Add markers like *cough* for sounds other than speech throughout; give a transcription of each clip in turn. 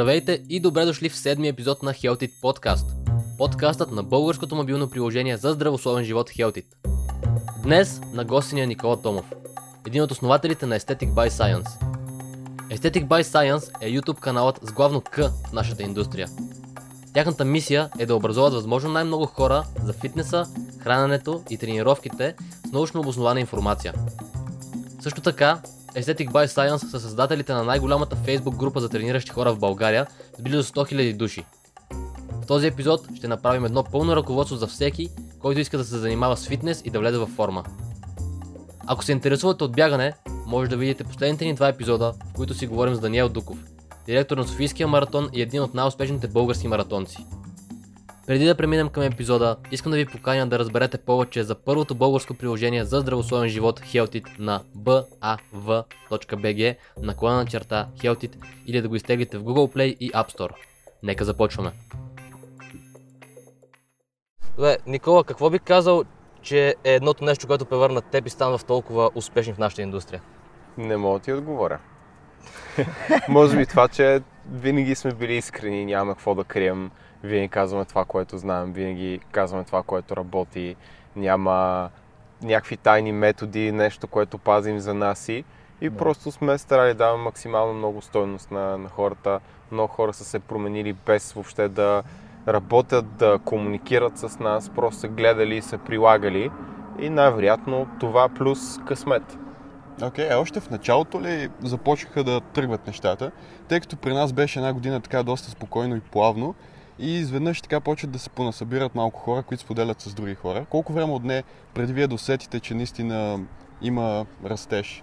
Здравейте и добре дошли в седми епизод на Healthit Podcast. Подкастът на българското мобилно приложение за здравословен живот Healthit. Днес на гостиня Никола Томов, един от основателите на Aesthetic by Science. Aesthetic by Science е YouTube каналът с главно К в нашата индустрия. Тяхната мисия е да образуват възможно най-много хора за фитнеса, храненето и тренировките с научно обоснована информация. Също така, Aesthetic by Science са създателите на най-голямата Facebook група за трениращи хора в България с близо 100 000 души. В този епизод ще направим едно пълно ръководство за всеки, който иска да се занимава с фитнес и да влезе във форма. Ако се интересувате от бягане, може да видите последните ни два епизода, в които си говорим с Даниел Дуков, директор на Софийския маратон и един от най-успешните български маратонци. Преди да преминем към епизода, искам да ви поканя да разберете повече за първото българско приложение за здравословен живот Healthit на bav.bg наклона на черта Healthit или да го изтеглите в Google Play и App Store. Нека започваме. Добре, Никола, какво би казал, че е едното нещо, което превърна теб и стана в толкова успешни в нашата индустрия? Не мога да ти отговоря. *laughs* Може би това, че винаги сме били искрени, няма какво да крием. Винаги казваме това, което знаем, винаги казваме това, което работи. Няма някакви тайни методи, нещо, което пазим за нас и. И просто сме старали да даваме максимално много стойност на, на хората. Много хора са се променили без въобще да работят, да комуникират с нас, просто са гледали и са прилагали. И най-вероятно това плюс късмет. Окей, okay, а още в началото ли започнаха да тръгват нещата, тъй като при нас беше една година така доста спокойно и плавно и изведнъж така почват да се понасъбират малко хора, които споделят с други хора. Колко време отне преди вие досетите, че наистина има растеж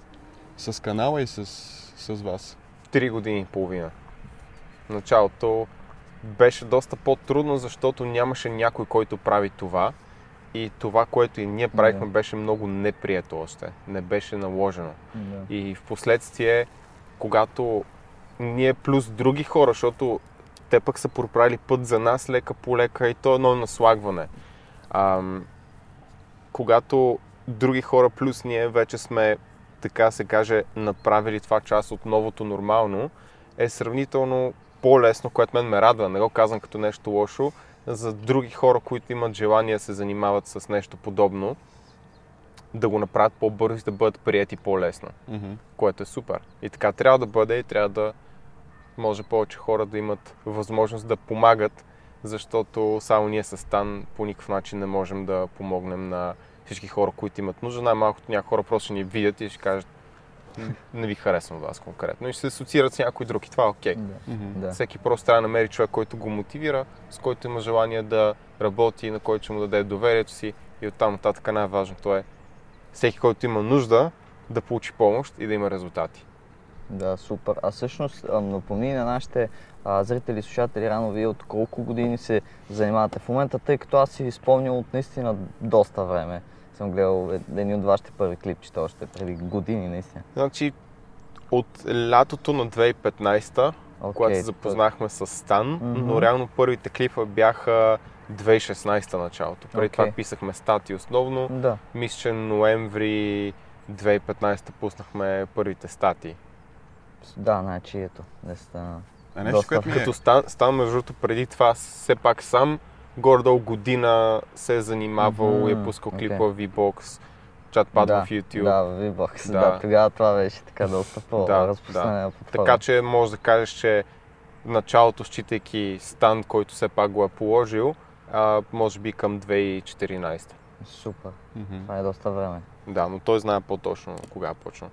с канала и с, с вас? Три години и половина. Началото беше доста по-трудно, защото нямаше някой, който прави това. И това, което и ние правихме, yeah. беше много неприето още. Не беше наложено. Yeah. И в последствие, когато ние плюс други хора, защото те пък са проправили път за нас лека по лека и то е едно наслагване. Ам, когато други хора плюс ние вече сме, така се каже, направили това част от новото нормално, е сравнително по-лесно, което мен ме радва. Не го казвам като нещо лошо, за други хора, които имат желание да се занимават с нещо подобно, да го направят по-бързо и да бъдат прияти по-лесно, mm-hmm. което е супер. И така трябва да бъде и трябва да може повече хора да имат възможност да помагат, защото само ние с Стан по никакъв начин не можем да помогнем на всички хора, които имат нужда. Най-малкото някои хора просто ни видят и ще кажат не ви харесвам вас конкретно и ще се асоциират с някой друг и това е окей. Okay. Да. Всеки просто трябва да намери човек, който го мотивира, с който има желание да работи, на който ще му даде доверието си и оттам нататък най-важното е всеки, който има нужда да получи помощ и да има резултати. Да, супер. А всъщност, напомни на нашите а, зрители и слушатели, рано вие от колко години се занимавате в момента, тъй като аз си ви спомням от наистина доста време. Съм гледал един от вашите първи клипчета още преди години, наистина. Значи, от лятото на 2015 okay, когато се запознахме с Стан, mm-hmm. но реално първите клипа бяха 2016 началото. Преди okay. това писахме стати основно. Да. Мисля, че ноември 2015 пуснахме първите стати. Да, значи ето. Не стана. А нещо, доста... което Като стан, стан между другото преди това все пак сам горе-долу година се е занимавал mm-hmm. и е пускал okay. клипа в V-Box, чатпад да, в YouTube. Да, в V-Box, да. да. Тогава това беше така доста по-разпространено. Да, да. Така че може да кажеш, че началото, считайки стан, който все пак го е положил, а, може би към 2014. Супер. Mm-hmm. Това е доста време. Да, но той знае по-точно кога е почнал.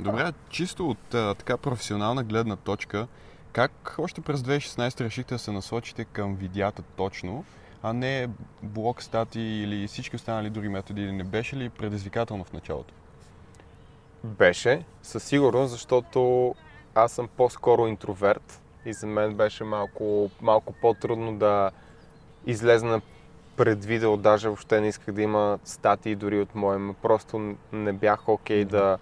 Добре, чисто от а, така професионална гледна точка, как още през 2016 решихте да се насочите към видеята точно, а не блок стати или всички останали други методи? Или не беше ли предизвикателно в началото? Беше, със сигурност, защото аз съм по-скоро интроверт и за мен беше малко, малко по-трудно да излезна на пред видео, даже въобще не исках да има статии дори от моем. Просто не бях окей okay mm-hmm. да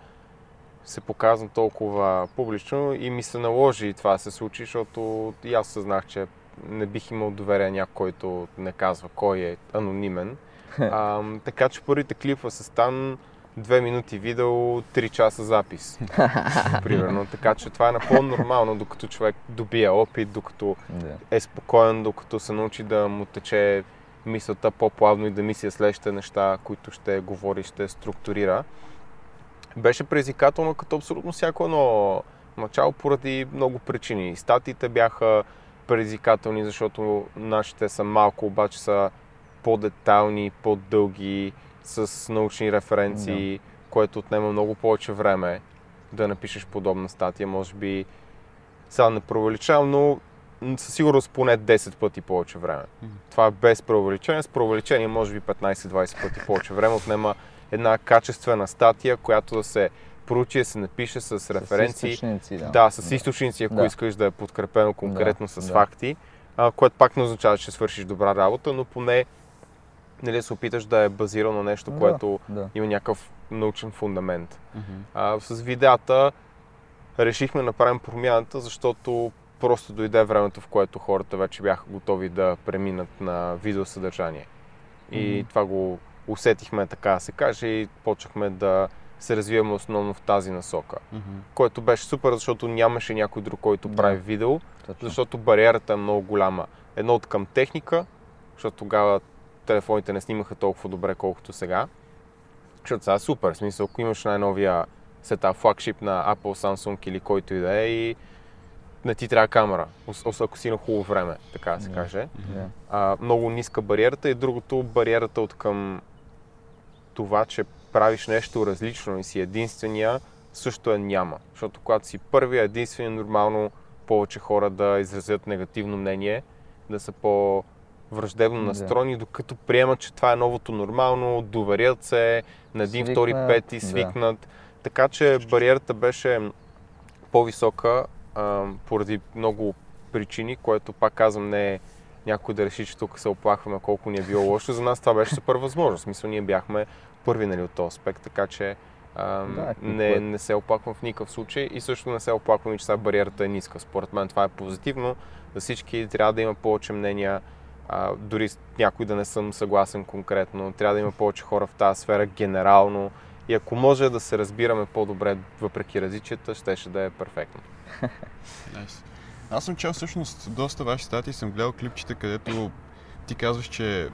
се показвам толкова публично и ми се наложи това да се случи, защото и аз съзнах, че не бих имал доверие някой, който не казва кой е анонимен. а, така че първите клипа с Стан две минути видео, 3 часа запис. *laughs* Примерно. Така че това е напълно нормално, докато човек добие опит, докато е спокоен, докато се научи да му тече мисълта по-плавно и да мисли следващите неща, които ще говори, ще структурира. Беше предизвикателно като абсолютно всяко едно начало поради много причини. Статиите бяха предизвикателни, защото нашите са малко, обаче са по-детайлни, по-дълги, с научни референции, което отнема много повече време да напишеш подобна статия. Може би, сега не преувеличавам, но със сигурност поне 10 пъти повече време. Това е без преувеличение. С преувеличение може би 15-20 пъти повече време отнема една качествена статия, която да се проучи, да се напише с референции. С източници, да. Да, с източници, ако Да. искаш да е подкрепено конкретно Да, с да. факти, а, което пак не означава, че свършиш добра работа, но поне нали, се опиташ да е базирано на нещо, Да, което да. има някакъв научен фундамент. А, с видеята решихме да направим промяната, защото просто дойде времето, в което хората вече бяха готови да преминат на видеосъдържание. И Мгм. това го усетихме, така да се каже, и почнахме да се развиваме основно в тази насока. Което беше супер, защото нямаше някой друг, който Да. прави видео, Точно. защото бариерата е много голяма. Едно от към техника, защото тогава телефоните не снимаха толкова добре, колкото сега. Защото сега е супер, в смисъл, ако имаш най-новия сета флагшип на Apple, Samsung или който и да е и не ти трябва камера, ако си на хубаво време, така да се Да. каже. Да. А, много ниска бариерата и другото бариерата от към това, че правиш нещо различно и си единствения, също е няма. Защото когато си първия, единствения, нормално повече хора да изразят негативно мнение, да са по враждебно Да. настроени, докато приемат, че това е новото нормално, доверят се, на един, втори, Свикнат, пети, да. свикнат. Така че бариерата беше по-висока а, поради много причини, което пак казвам не е някой да реши, че тук се оплакваме колко ни е било лошо. За нас това беше супер възможно. В смисъл ние бяхме първи нали, от този аспект, така че а, Да, не, което- не се оплаквам в никакъв случай и също не се оплаквам и че сега бариерата е ниска. Според мен това е позитивно. За всички трябва да има повече мнения, а, дори някой да не съм съгласен конкретно. Трябва да има повече хора в тази сфера генерално. И ако може да се разбираме по-добре, въпреки различията, щеше да е перфектно. Nice. Аз съм чел всъщност доста ваши статии, съм гледал клипчета, където ти казваш, че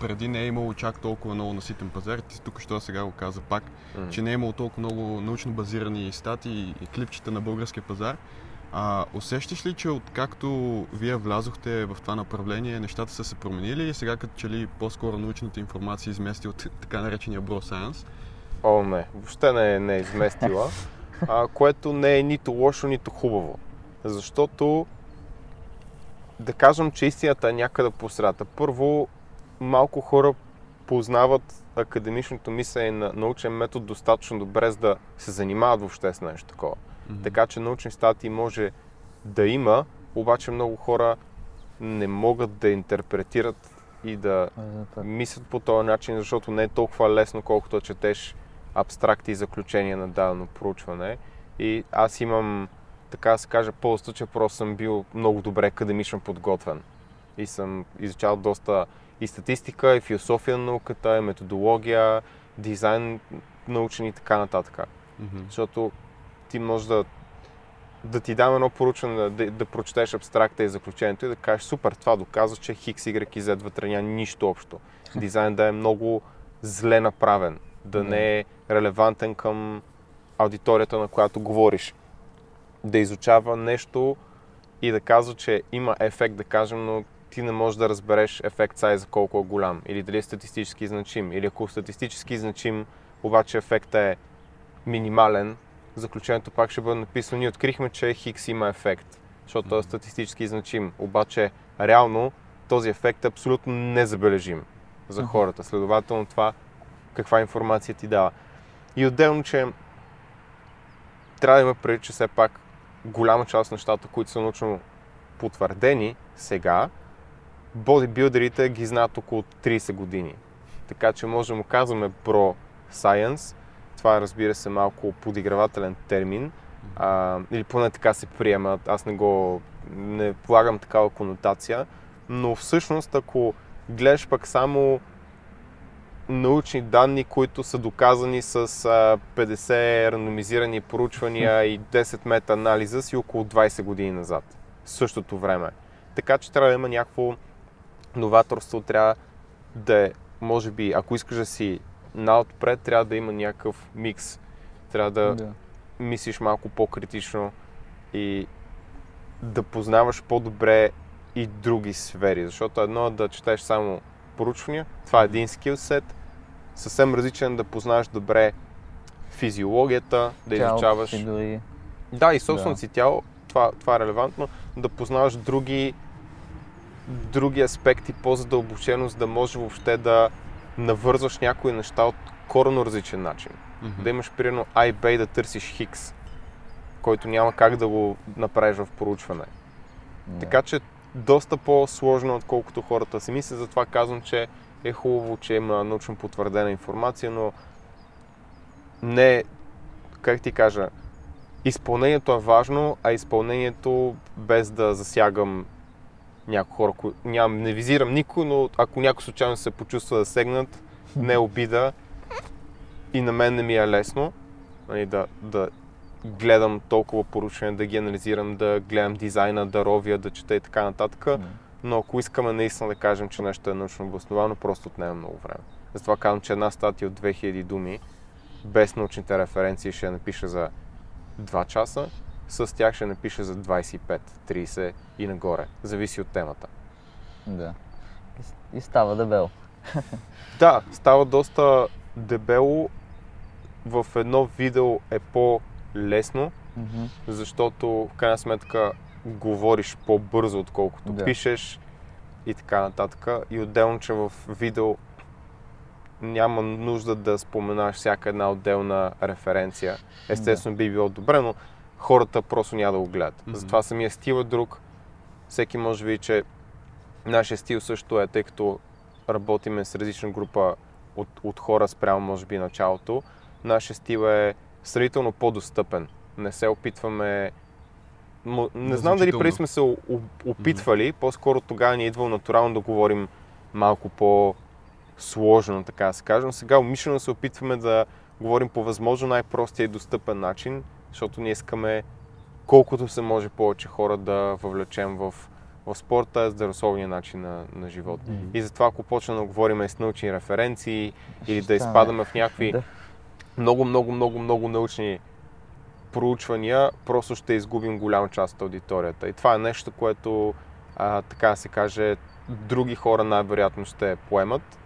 преди не е имало чак толкова много наситен пазар. Ти тук що сега го каза пак, М. че не е имало толкова много научно базирани статии и клипчета на българския пазар. А, усещаш ли, че откакто вие влязохте в това направление, нещата са се променили и сега като че ли по-скоро научната информация измести от *laughs* така наречения bro science? О, не, въобще не, е- не е изместила, *laughs* а, което не е нито лошо, нито хубаво. Защото да кажем, че истината е някъде по средата. Първо, малко хора познават академичното мислене на научен метод достатъчно добре, за да се занимават въобще с нещо такова. Така че научни статии може да има, обаче много хора не могат да интерпретират и да така. мислят по този начин, защото не е толкова лесно, колкото четеш абстракти и заключения на дадено проучване. И аз имам, така да се каже, ползата, че просто съм бил много добре академично подготвен. И съм изучавал доста и статистика, и философия на науката, и методология, дизайн научен и така нататък. Мгм. Защото ти може да, да ти дам едно поручване, да, да прочетеш абстракта и заключението и да кажеш, супер, това доказва, че Хикс, Y и Z вътре няма нищо общо. *laughs* Дизайн да е много зле направен, да не е релевантен към аудиторията, на която говориш. Да изучава нещо и да казва, че има ефект, да кажем, но ти не можеш да разбереш ефект сайза колко е голям или дали е статистически значим. Или ако статистически значим, обаче ефектът е минимален, заключението пак ще бъде написано. Ние открихме, че Хикс има ефект, защото е статистически значим. Обаче, реално, този ефект е абсолютно незабележим за хората. Следователно това каква информация ти дава. И отделно, че трябва да има преди, че все пак голяма част от нещата, които са научно потвърдени сега, бодибилдерите ги знаят около 30 години. Така че може да му казваме про science. Това е, разбира се, малко подигравателен термин. А, или поне така се приема. Аз не го не полагам такава конотация. Но всъщност, ако гледаш пък само научни данни, които са доказани с а, 50 рандомизирани проучвания и 10 мета-анализа си около 20 години назад. В същото време. Така че трябва да има някакво новаторство, трябва да е, може би, ако искаш да си наотпред, трябва да има някакъв микс. Трябва да, Да. мислиш малко по-критично и да познаваш по-добре и други сфери. Защото едно е да четеш само поручвания, това е един скилсет, съвсем различен да познаваш добре физиологията, да Тялото изучаваш. си дори. Да, и собственото Да. си тяло, това, това е релевантно, да познаваш други, други аспекти по-задълбочено, за да можеш въобще да навързваш някои неща от коренно различен начин. Да имаш примерно и да търсиш Хикс, който няма как да го направиш в проучване. Да. Така че доста по-сложно, отколкото хората си мислят. Затова казвам, че е хубаво, че има научно потвърдена информация, но не, как ти кажа, изпълнението е важно, а изпълнението без да засягам някои хора, кои... нямам, не визирам никой, но ако някой случайно се почувства засегнат, не е обида и на мен не ми е лесно нали, да, да гледам толкова поручвания, да ги анализирам, да гледам дизайна, да ровя, да чета и така нататък. Но ако искаме наистина да кажем, че нещо е научно обосновано, просто отнема много време. Затова казвам, че една статия от 2000 думи, без научните референции, ще я напиша за 2 часа, с тях ще напиша за 25, 30 и нагоре. Зависи от темата. Да. И, става дебел. Да, става доста дебело. В едно видео е по-лесно, Мгм. защото в крайна сметка говориш по-бързо, отколкото Да. пишеш и така нататък. И отделно, че в видео няма нужда да споменаш всяка една отделна референция. Естествено би било добре, но хората просто няма да го гледат. Мгм. Затова самия стил е друг. Всеки може да види, че нашия стил също е, тъй като работиме с различна група от, от хора спрямо, може би, началото. Нашия стил е сравнително по-достъпен. Не се опитваме... М- Не знам дали преди сме се опитвали, по-скоро тогава ни е идвало натурално да говорим малко по-сложно, така да се кажем. Сега умишлено се опитваме да говорим по възможно най-простия и достъпен начин, защото ние искаме колкото се може повече хора да въвлечем в, в спорта, здравословния начин на, на живот. И затова, ако почнем да говорим с научни референции или да изпадаме в някакви Да. много, много, много, много научни проучвания, просто ще изгубим голяма част от аудиторията. И това е нещо, което, а, така се каже, други хора най-вероятно ще поемат,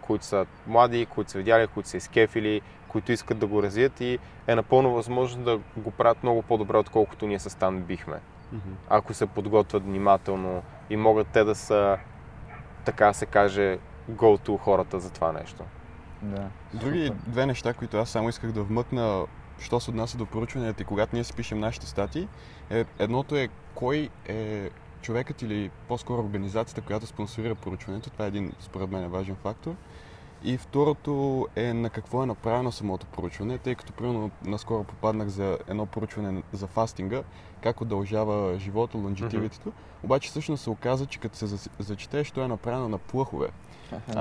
които са млади, които са видяли, които са изкефили, които искат да го развият и е напълно възможно да го правят много по-добре, отколкото ние с Стан бихме. Ако се подготвят внимателно и могат те да са, така се каже, go-to хората за това нещо. Да. Други Супер. две неща, които аз само исках да вмъкна, що се отнася до проучванията и когато ние си пишем нашите статии, е, едното е кой е човекът или по-скоро организацията, която спонсорира проучването. Това е един, според мен, важен фактор. И второто е на какво е направено самото проучване, тъй като примерно наскоро попаднах за едно проучване за фастинга, как удължава живота, лонжитивитето. Обаче всъщност се оказа, че като се зачетеш, то е направено на плъхове.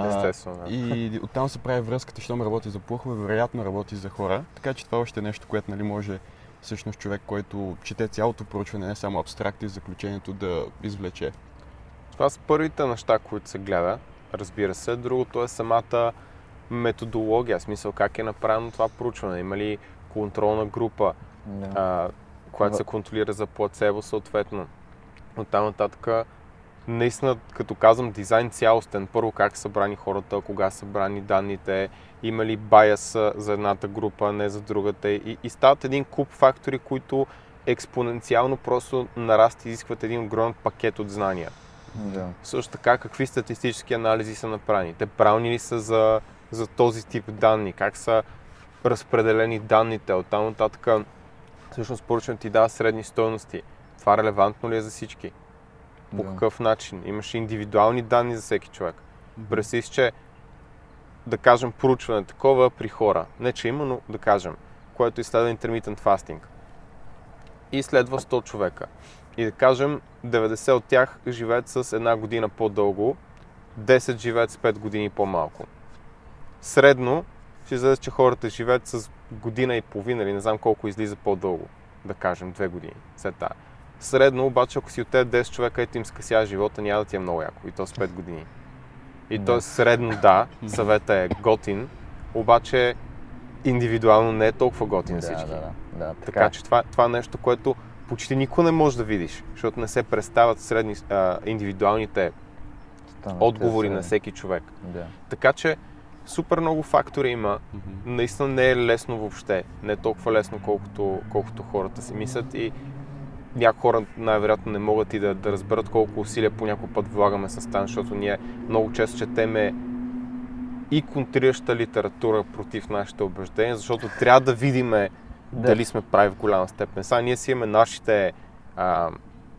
Естествено. Да. И оттам се прави връзката, щом работи за плъхове, вероятно работи за хора. Така че това още е нещо, което нали, може всъщност човек, който чете цялото проучване, не само абстракти, заключението да извлече. Това са първите неща, които се гледа, разбира се. Другото е самата методология, в смисъл как е направено това проучване. Има ли контролна група, а, която В- се контролира за плацебо съответно. От там нататък, наистина, като казвам дизайн цялостен, първо как са събрани хората, кога са събрани данните, има ли байас за едната група, не за другата. И, и стават един куп фактори, които експоненциално просто нараст изискват един огромен пакет от знания. да. Също така, какви статистически анализи са направени? Те правилни ли са за, за този тип данни? Как са разпределени данните? От там нататък, всъщност, поръчването ти дава средни стоености. Това релевантно ли е за всички? По Да. какъв начин? Имаш индивидуални данни за всеки човек. Си, че да кажем проучване такова при хора. Не, че има, но да кажем, което изследва intermittent fasting. И следва 100 човека. И да кажем, 90 от тях живеят с една година по-дълго, 10 живеят с 5 години по-малко. средно ще излезе, че хората живеят с година и половина или не знам колко излиза по-дълго, да кажем две години след тази. Средно, обаче, ако си от тези 10 човека, ето им скъсява живота, няма да ти е много яко. И то с 5 години. И Да. то е средно, да, *laughs* съвета е готин, обаче индивидуално не е толкова готин Да, всички. да, да, да, Така че това, това е нещо, което почти никой не може да видиш, защото не се представят средни, а, индивидуалните Стана отговори на всеки човек. Да. Така че супер много фактори има. Наистина не е лесно въобще. Не е толкова лесно, колкото, колкото хората си мислят и някои хора най-вероятно не могат и да, да разберат колко усилия по някой път влагаме с Стан, защото ние много често четеме и контрираща литература против нашите убеждения, защото трябва да видиме Да. дали сме прави в голяма степен. Сега ние си имаме нашите а,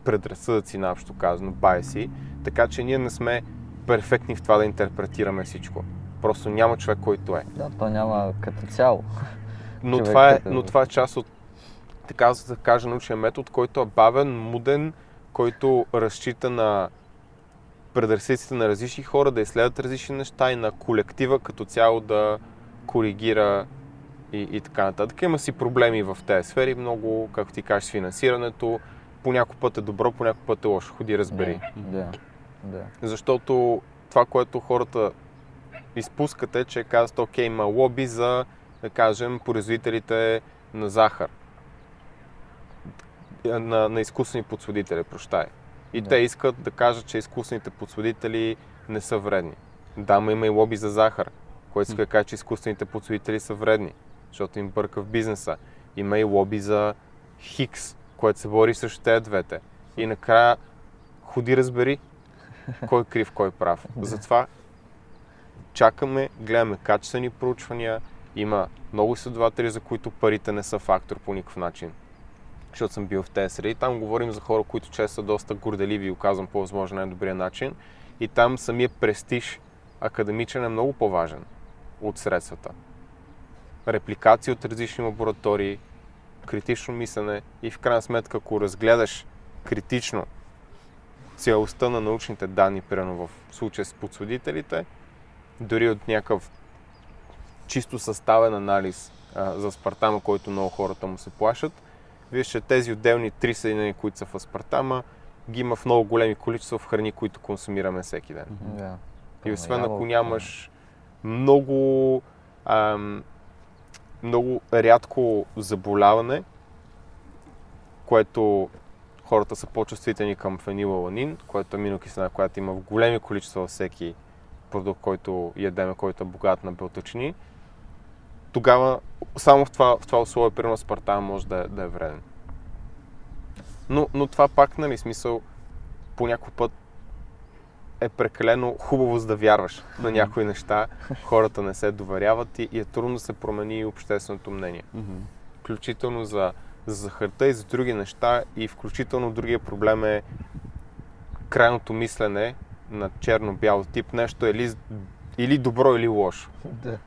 предразсъдъци, наобщо казано, байси, така че ние не сме перфектни в това да интерпретираме всичко. Просто няма човек, който е. Да, то няма като цяло. Но, Човек това е, като- но това е част от, така да кажа, научен метод, който е бавен, муден, който разчита на предразсъдците на различни хора, да изследват различни неща и на колектива като цяло да коригира и, и така нататък. Има си проблеми в тези сфери, много, както ти кажеш, с финансирането. По някой път е добро, по някой път е лошо. Ходи, разбери. Да, да. Защото това, което хората изпускат е, че казват, окей, има лоби за, да кажем, производителите на захар. На, на изкуствени подсладители, прощай. И Да. те искат да кажат, че изкуствените подсладители не са вредни. Да, ма има и лоби за захар, който иска да каже, че изкуствените подсладители са вредни, защото им бърка в бизнеса. Има и лоби за Хикс, което се бори срещу тези двете. И накрая ходи разбери кой е крив, кой е прав. *laughs* Затова чакаме, гледаме качествени проучвания. Има много изследователи, за които парите не са фактор по никакъв начин. Защото съм бил в тези среди. Там говорим за хора, които често са доста горделиви и оказвам по възможно най-добрия начин. И там самия престиж академичен е много по-важен от средствата. Репликации от различни лаборатории, критично мислене и в крайна сметка, ако разгледаш критично цялостта на научните данни, примерно в случая с подсудителите, дори от някакъв чисто съставен анализ а, за аспартама, който много хората му се плашат, виж, че тези отделни три съединения, които са в аспартама, ги има в много големи количества в храни, които консумираме всеки ден. Да. И освен ако ябълка, нямаш много, ам, много рядко заболяване, което хората са по-чувствителни към фенилаланин, което е аминокиселина, която има в големи количества във всеки продукт, който ядеме, който е богат на белтъчини, тогава само в това, в това условие, примерно спартан може да, е- да е вреден. Но, но това пак, нали, смисъл, по някой път е прекалено хубаво за да вярваш на някои неща. Хората не се доверяват и, и е трудно да се промени и общественото мнение. Включително за, за захарта и за други неща и включително другия проблем е крайното мислене на черно-бял тип. Нещо е или, или добро, или лошо. Да.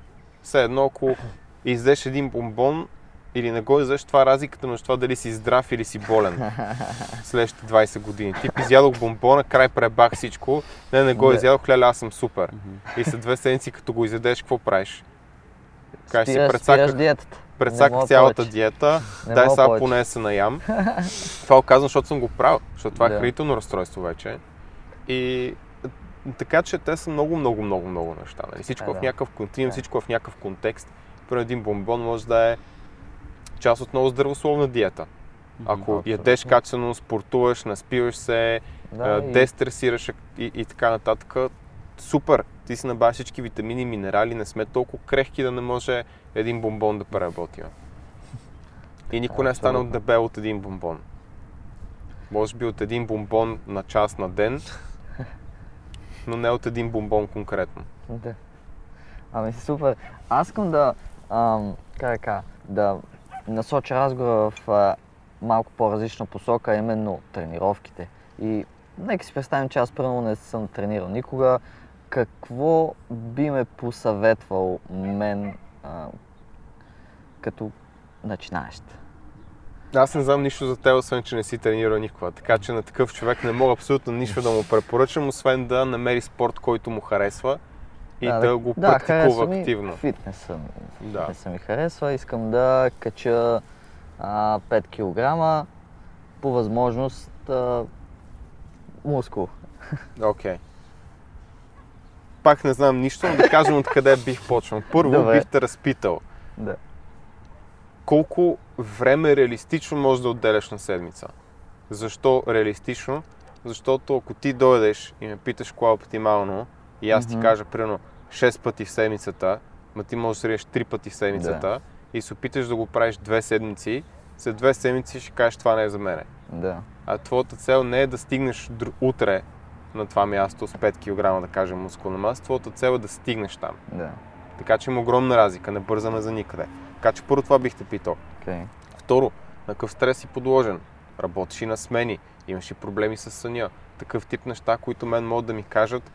Все едно, ако издеш един бомбон или не го издеш, това е разликата между това дали си здрав или си болен *laughs* следващите 20 години. Тип изядох бомбона, край пребах всичко, не, не го Да. изядох, леле, аз съм супер. И след две седмици, като го изядеш, какво правиш? Кажеш си, спираш диетата. Цялата повече. диета, Не дай сега повече. поне се наям. *laughs* това го казвам, защото съм го правил, защото това е хранително разстройство вече. И така че те са много, много, много, много неща. Нали? Всичко Е, в да. някакъв континуум, Да. всичко в някакъв контекст. Примерно един бомбон може да е част от много здравословна диета. Ако Абсолютно. ядеш качествено, спортуваш, наспиваш се, Да, а, и- дестресираш и, и така нататък, супер! Ти си набавяш всички витамини, минерали, не сме толкова крехки да не може един бомбон да преработим. И никой не е станал дебел от един бомбон. Може би от един бомбон на час на ден, но не от един бомбон конкретно. Да. Ами супер. Аз искам да, ам, как да кажа, да насоча разговора в а, малко по-различна посока, именно тренировките. И нека си представим, че аз първо не съм тренирал никога. Какво би ме посъветвал мен а, като начинаещ? Аз не знам нищо за теб, освен че не си тренирал никога. Така че на такъв човек не мога абсолютно нищо да му препоръчам, освен да намери спорт, който му харесва и да, да, го да, практикува ми активно. Фитнеса, Да. фитнеса ми харесва. Искам да кача а, 5 кг, по възможност а, мускул. Окей. Пак не знам нищо, но да кажем откъде бих почнал. Първо Добре. бих те разпитал. Да. колко време реалистично можеш да отделяш на седмица. Защо реалистично? Защото ако ти дойдеш и ме питаш кое е оптимално и аз ти Мгм. кажа примерно 6 пъти в седмицата, ма ти можеш да срещаш 3 пъти в седмицата и се опиташ да го правиш две седмици, след две седмици ще кажеш това не е за мене. Да. А твоята цел не е да стигнеш утре на това място с 5 кг, да кажем, мускулна маса, твоята цел е да стигнеш там. Да. Така че има огромна разлика, не бързаме за никъде. Така че първо това бих те питал. Окей. Второ, на какъв стрес си подложен? Работиш и на смени, имаш и проблеми с съня. Такъв тип неща, които мен могат да ми кажат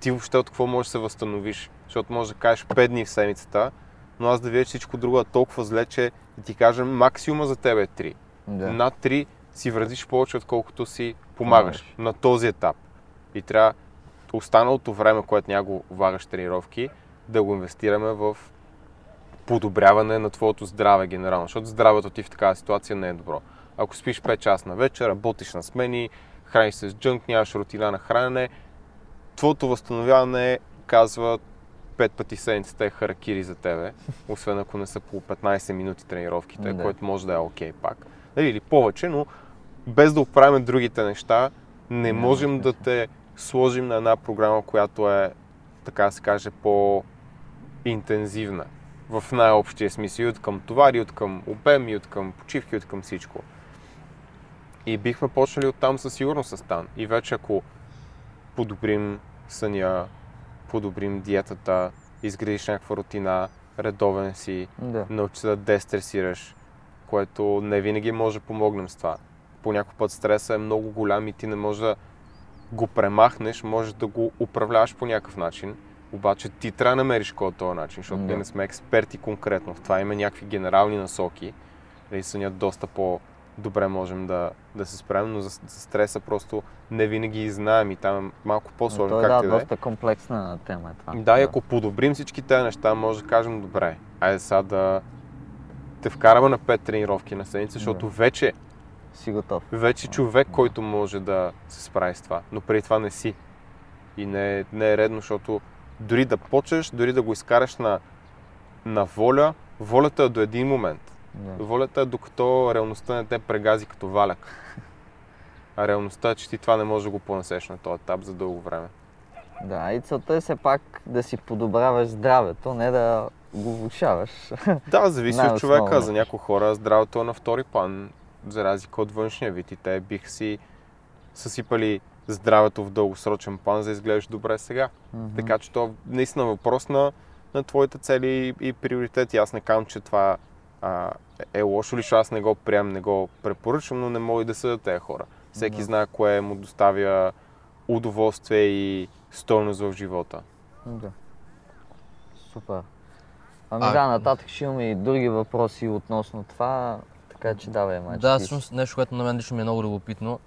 ти въобще от какво можеш да се възстановиш. Защото можеш да кажеш 5 дни в седмицата, но аз да видя, че всичко друго е толкова зле, че да ти кажа максимума за тебе е 3. Да. Над 3 си вредиш повече, отколкото си помагаш Помагаш. на този етап. И трябва останалото време, което няма го влагаш тренировки, да го инвестираме в подобряване на твоето здраве генерално, защото здравето ти в такава ситуация не е добро. Ако спиш 5 часа на вечер, работиш на смени, храниш се с джънк, нямаш рутина на хранене, твоето възстановяване казва 5 пъти седмицата е харакири за тебе, освен ако не са по 15 минути тренировките, Да. което може да е окей пак. Нали, Или повече, но без да оправим другите неща, не можем да те сложим на една програма, която е, така да се каже, по-интензивна. В най-общия смисъл, и от към товари, и от към обем, и от към почивки, и от към всичко. И бихме почнали оттам със сигурност с Тан. И вече ако подобрим съня, подобрим диетата, изградиш някаква рутина, редовен си, Да. научи да дестресираш, което не винаги може да помогнем с това. По някой път стреса е много голям и ти не можеш да го премахнеш, можеш да го управляваш по някакъв начин. Обаче ти трябва да намериш кой е този начин, защото Да. ние не сме експерти конкретно в това. Има някакви генерални насоки. Нали, сънят доста по-добре можем да, да се справим, но за, за стреса просто не винаги знаем и там е малко по-сложно. Той, да, и да е. доста комплексна тема е това. Да, и ако подобрим всички тези неща, може да кажем, добре, айде сега да те вкараме на 5 тренировки на седмица, защото Да. вече, Си готов. вече човек, който може да се справи с това, но преди това не си. И не, е- не е редно, защото дори да почнеш, дори да го изкараш на, на воля, волята е до един момент. Да. Волята е докато реалността не те прегази като валяк. А реалността е, че ти това не можеш да го понесеш на този етап за дълго време. да, и целта е все пак да си подобряваш здравето, не да го влушаваш. Да, зависи от човека. За някои хора здравето е на втори план, за разлика от външния вид. И те бих си съсипали здравето в дългосрочен план, за да изглеждаш добре сега. Мгм. Така че то наистина е въпрос на, на твоите цели и, и приоритети. Аз не казвам, че това а, е лошо ли, защото аз не го приемам, не го препоръчвам, но не мога и да съда тези хора. Всеки Да. знае кое му доставя удоволствие и стойност в живота. Да. Супер. Ами А- да, нататък ще имаме и други въпроси относно това, така че давай, майче. Да, всъщност нещо, което на мен лично ми е много любопитно.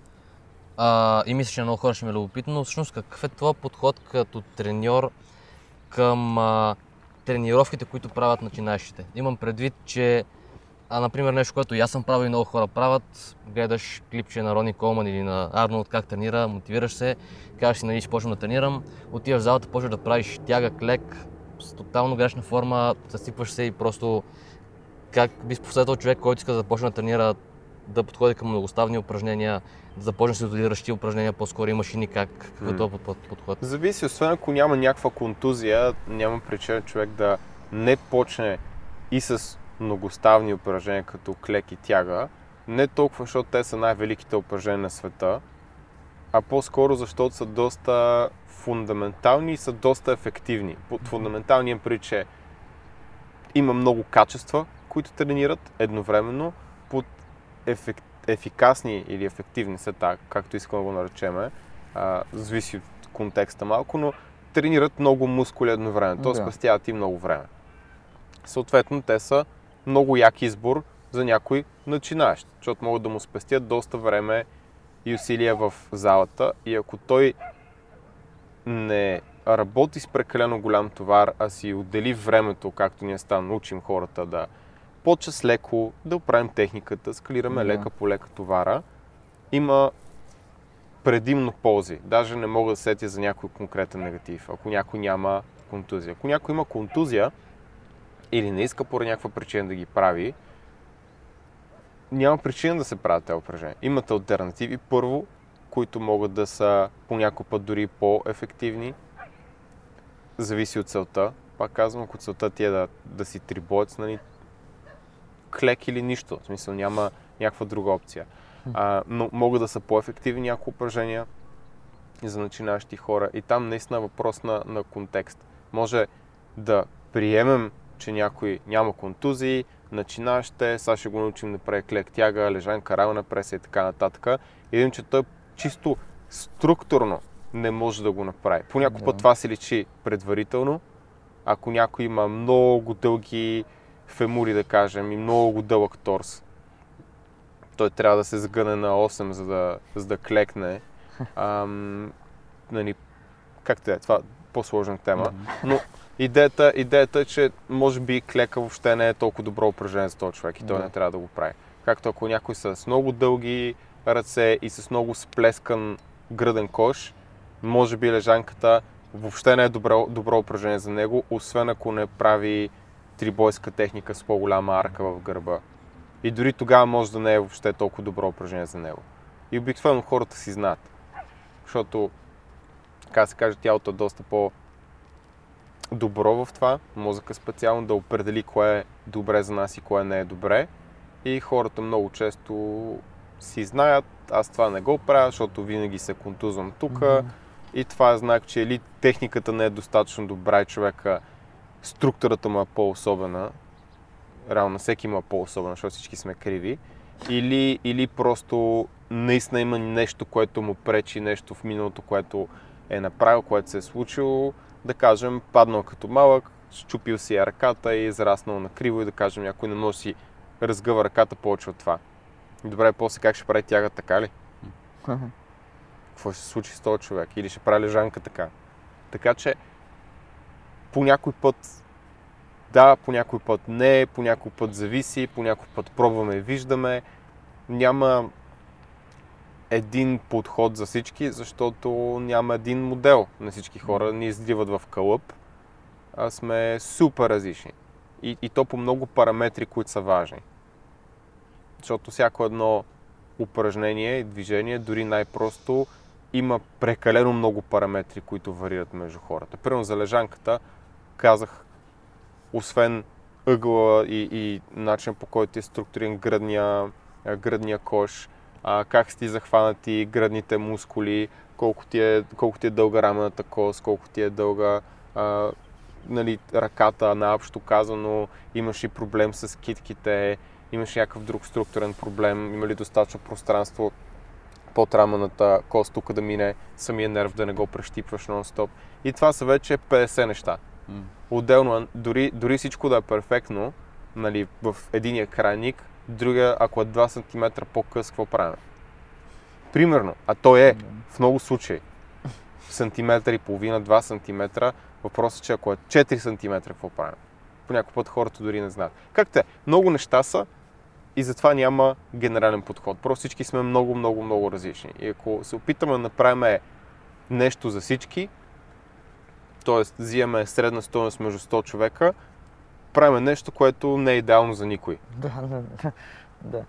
А, и мисля, че на много хора ще ми е любопитно, но всъщност какъв е това подход като треньор към а, тренировките, които правят начинаещите? Имам предвид, че а, например, нещо, което и аз съм правил и много хора правят, гледаш клипче на Рони Колман или на Арнолд как тренира, мотивираш се, казваш си, нали, ще почвам да тренирам, отиваш в залата, почваш да правиш тягък, лек, с тотално грешна форма, съсипваш се и просто как би посъветвал човек, който иска да започне да тренира, да подходи към многоставни упражнения, да започне с изолиращи упражнения, по-скоро и машини, как, какъв е М. този подход? Зависи, освен ако няма някаква контузия, няма причина човек да не почне и с многоставни упражнения, като клек и тяга. Не толкова, защото те са най-великите упражнения на света, а по-скоро защото са доста фундаментални и са доста ефективни. Под фундаментални имам предвид, че има много качества, които тренират едновременно. Под ефек... ефикасни или ефективни са така, както искам да го наречеме, а, зависи от контекста малко, но тренират много мускули едновременно, т.е. Да. спестяват и много време. Съответно, те са много як избор за някой начинаещ, защото могат да му спестят доста време и усилия в залата и ако той не работи с прекалено голям товар, а си отдели времето, както ние стана, учим хората да почва с леко, да оправим техниката, скалираме Да. лека по лека товара, има предимно ползи. Даже не мога да сетя за някой конкретен негатив, ако някой няма контузия. Ако някой има контузия или не иска поради някаква причина да ги прави, няма причина да се правят тези упражнения. Имат альтернативи. Първо, които могат да са по някой път дори по-ефективни. Зависи от целта. Пак казвам, ако целта ти е да, да си трибоец, нали, клек или нищо. В смисъл няма някаква друга опция. А, но могат да са по-ефективни някои упражнения за начинащи хора. И там наистина е въпрос на, на контекст. Може да приемем, че някой няма контузии, начинащ е, сега ще го научим да прави клек тяга, лежанка, рамена преса и така нататък. Видим, че той чисто структурно не може да го направи. По някой Да. път това се личи предварително. Ако някой има много дълги фемури, да кажем, и много дълъг торс, той трябва да се сгъне на 8, за да, за да клекне. Ам, нали, както е, това е по-сложна тема. Но идеята, идеята е, че може би клека въобще не е толкова добро упражнение за този човек и той не трябва да го прави. Както ако някой са с много дълги ръце и с много сплескан гръден кош, може би лежанката въобще не е добро, добро упражнение за него, освен ако не прави трибойска техника с по-голяма арка в гърба. И дори тогава може да не е въобще толкова добро упражнение за него. И обикновено хората си знаят. Защото, така се каже, тялото е доста по добро в това, мозъка специално да определи кое е добре за нас и кое не е добре. И хората много често си знаят, аз това не го правя, защото винаги се контузвам тук. И това е знак, че или техниката не е достатъчно добра и човека структурата му е по-особена. Реално всеки има по-особена, защото всички сме криви. Или, или просто наистина има нещо, което му пречи, нещо в миналото, което е направил, което се е случило. Да кажем, паднал като малък, щупил си я ръката и е израснал на криво и да кажем, някой не може да си разгъва ръката повече от това. Добре, после как ще прави тяга така ли? какво ще се случи с този човек или ще прави лежанка така. Така че по някой път да, по някой път не, по някой път зависи, по някой път пробваме и виждаме. Няма един подход за всички, защото няма един модел на всички хора. Ни издиват в кълъп, а сме супер различни. И, и то по много параметри, които са важни. Защото всяко едно упражнение и движение, дори най-просто, има прекалено много параметри, които варират между хората. Примерно за лежанката казах, освен ъгъла и, и начин по който е структурен гръдния, гръдния кош, а, как сте захванати гръдните мускули, колко ти е, колко ти е дълга рамената кост, колко ти е дълга а, нали, ръката, наобщо казано, имаш и проблем с китките, имаш някакъв друг структурен проблем, има ли достатъчно пространство под рамената кост тук да мине самия нерв, да не го прещипваш нон-стоп. И това са вече 50 неща. Отделно, дори, дори всичко да е перфектно, нали, в единия крайник, другия, ако е 2 см по-къс, какво правим? Примерно, а то е в много случаи сантиметър и половина, 2 см, въпросът е, че ако е 4 см, какво правим? По някой път хората дори не знаят. Както е, много неща са и затова няма генерален подход. Просто всички сме много, много, много различни. И ако се опитаме да направим нещо за всички, т.е. взимаме средна стоеност между 100 човека, правим нещо, което не е идеално за никой. *laughs* Да, да, да. да.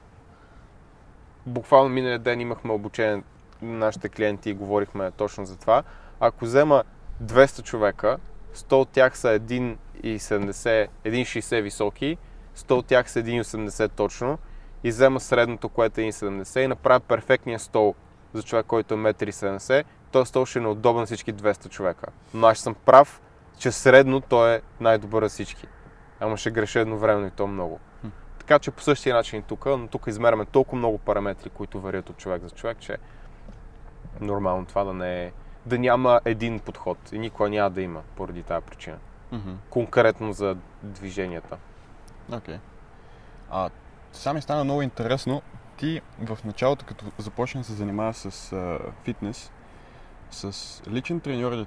Буквално миналия ден имахме обучение на нашите клиенти и говорихме точно за това. Ако взема 200 човека, 100 от тях са 1,70, 1,60 високи, 100 от тях са 1,80 точно и взема средното, което е 1,70 и направя перфектния стол за човек, който е 1,70 този стол ще е неудобен на всички 200 човека. Но аз съм прав, че средно той е най-добър за всички. Ама ще греша едновременно и то много. Така че по същия начин и тук, но тук измеряме толкова много параметри, които варят от човек за човек, че е нормално това да не е да няма един подход и никога няма да има поради тази причина. Мгм. Конкретно за движенията. Окей. А, сега ми стана много интересно. Ти в началото, като започна да се занимаваш с а, фитнес, с личен треньор ли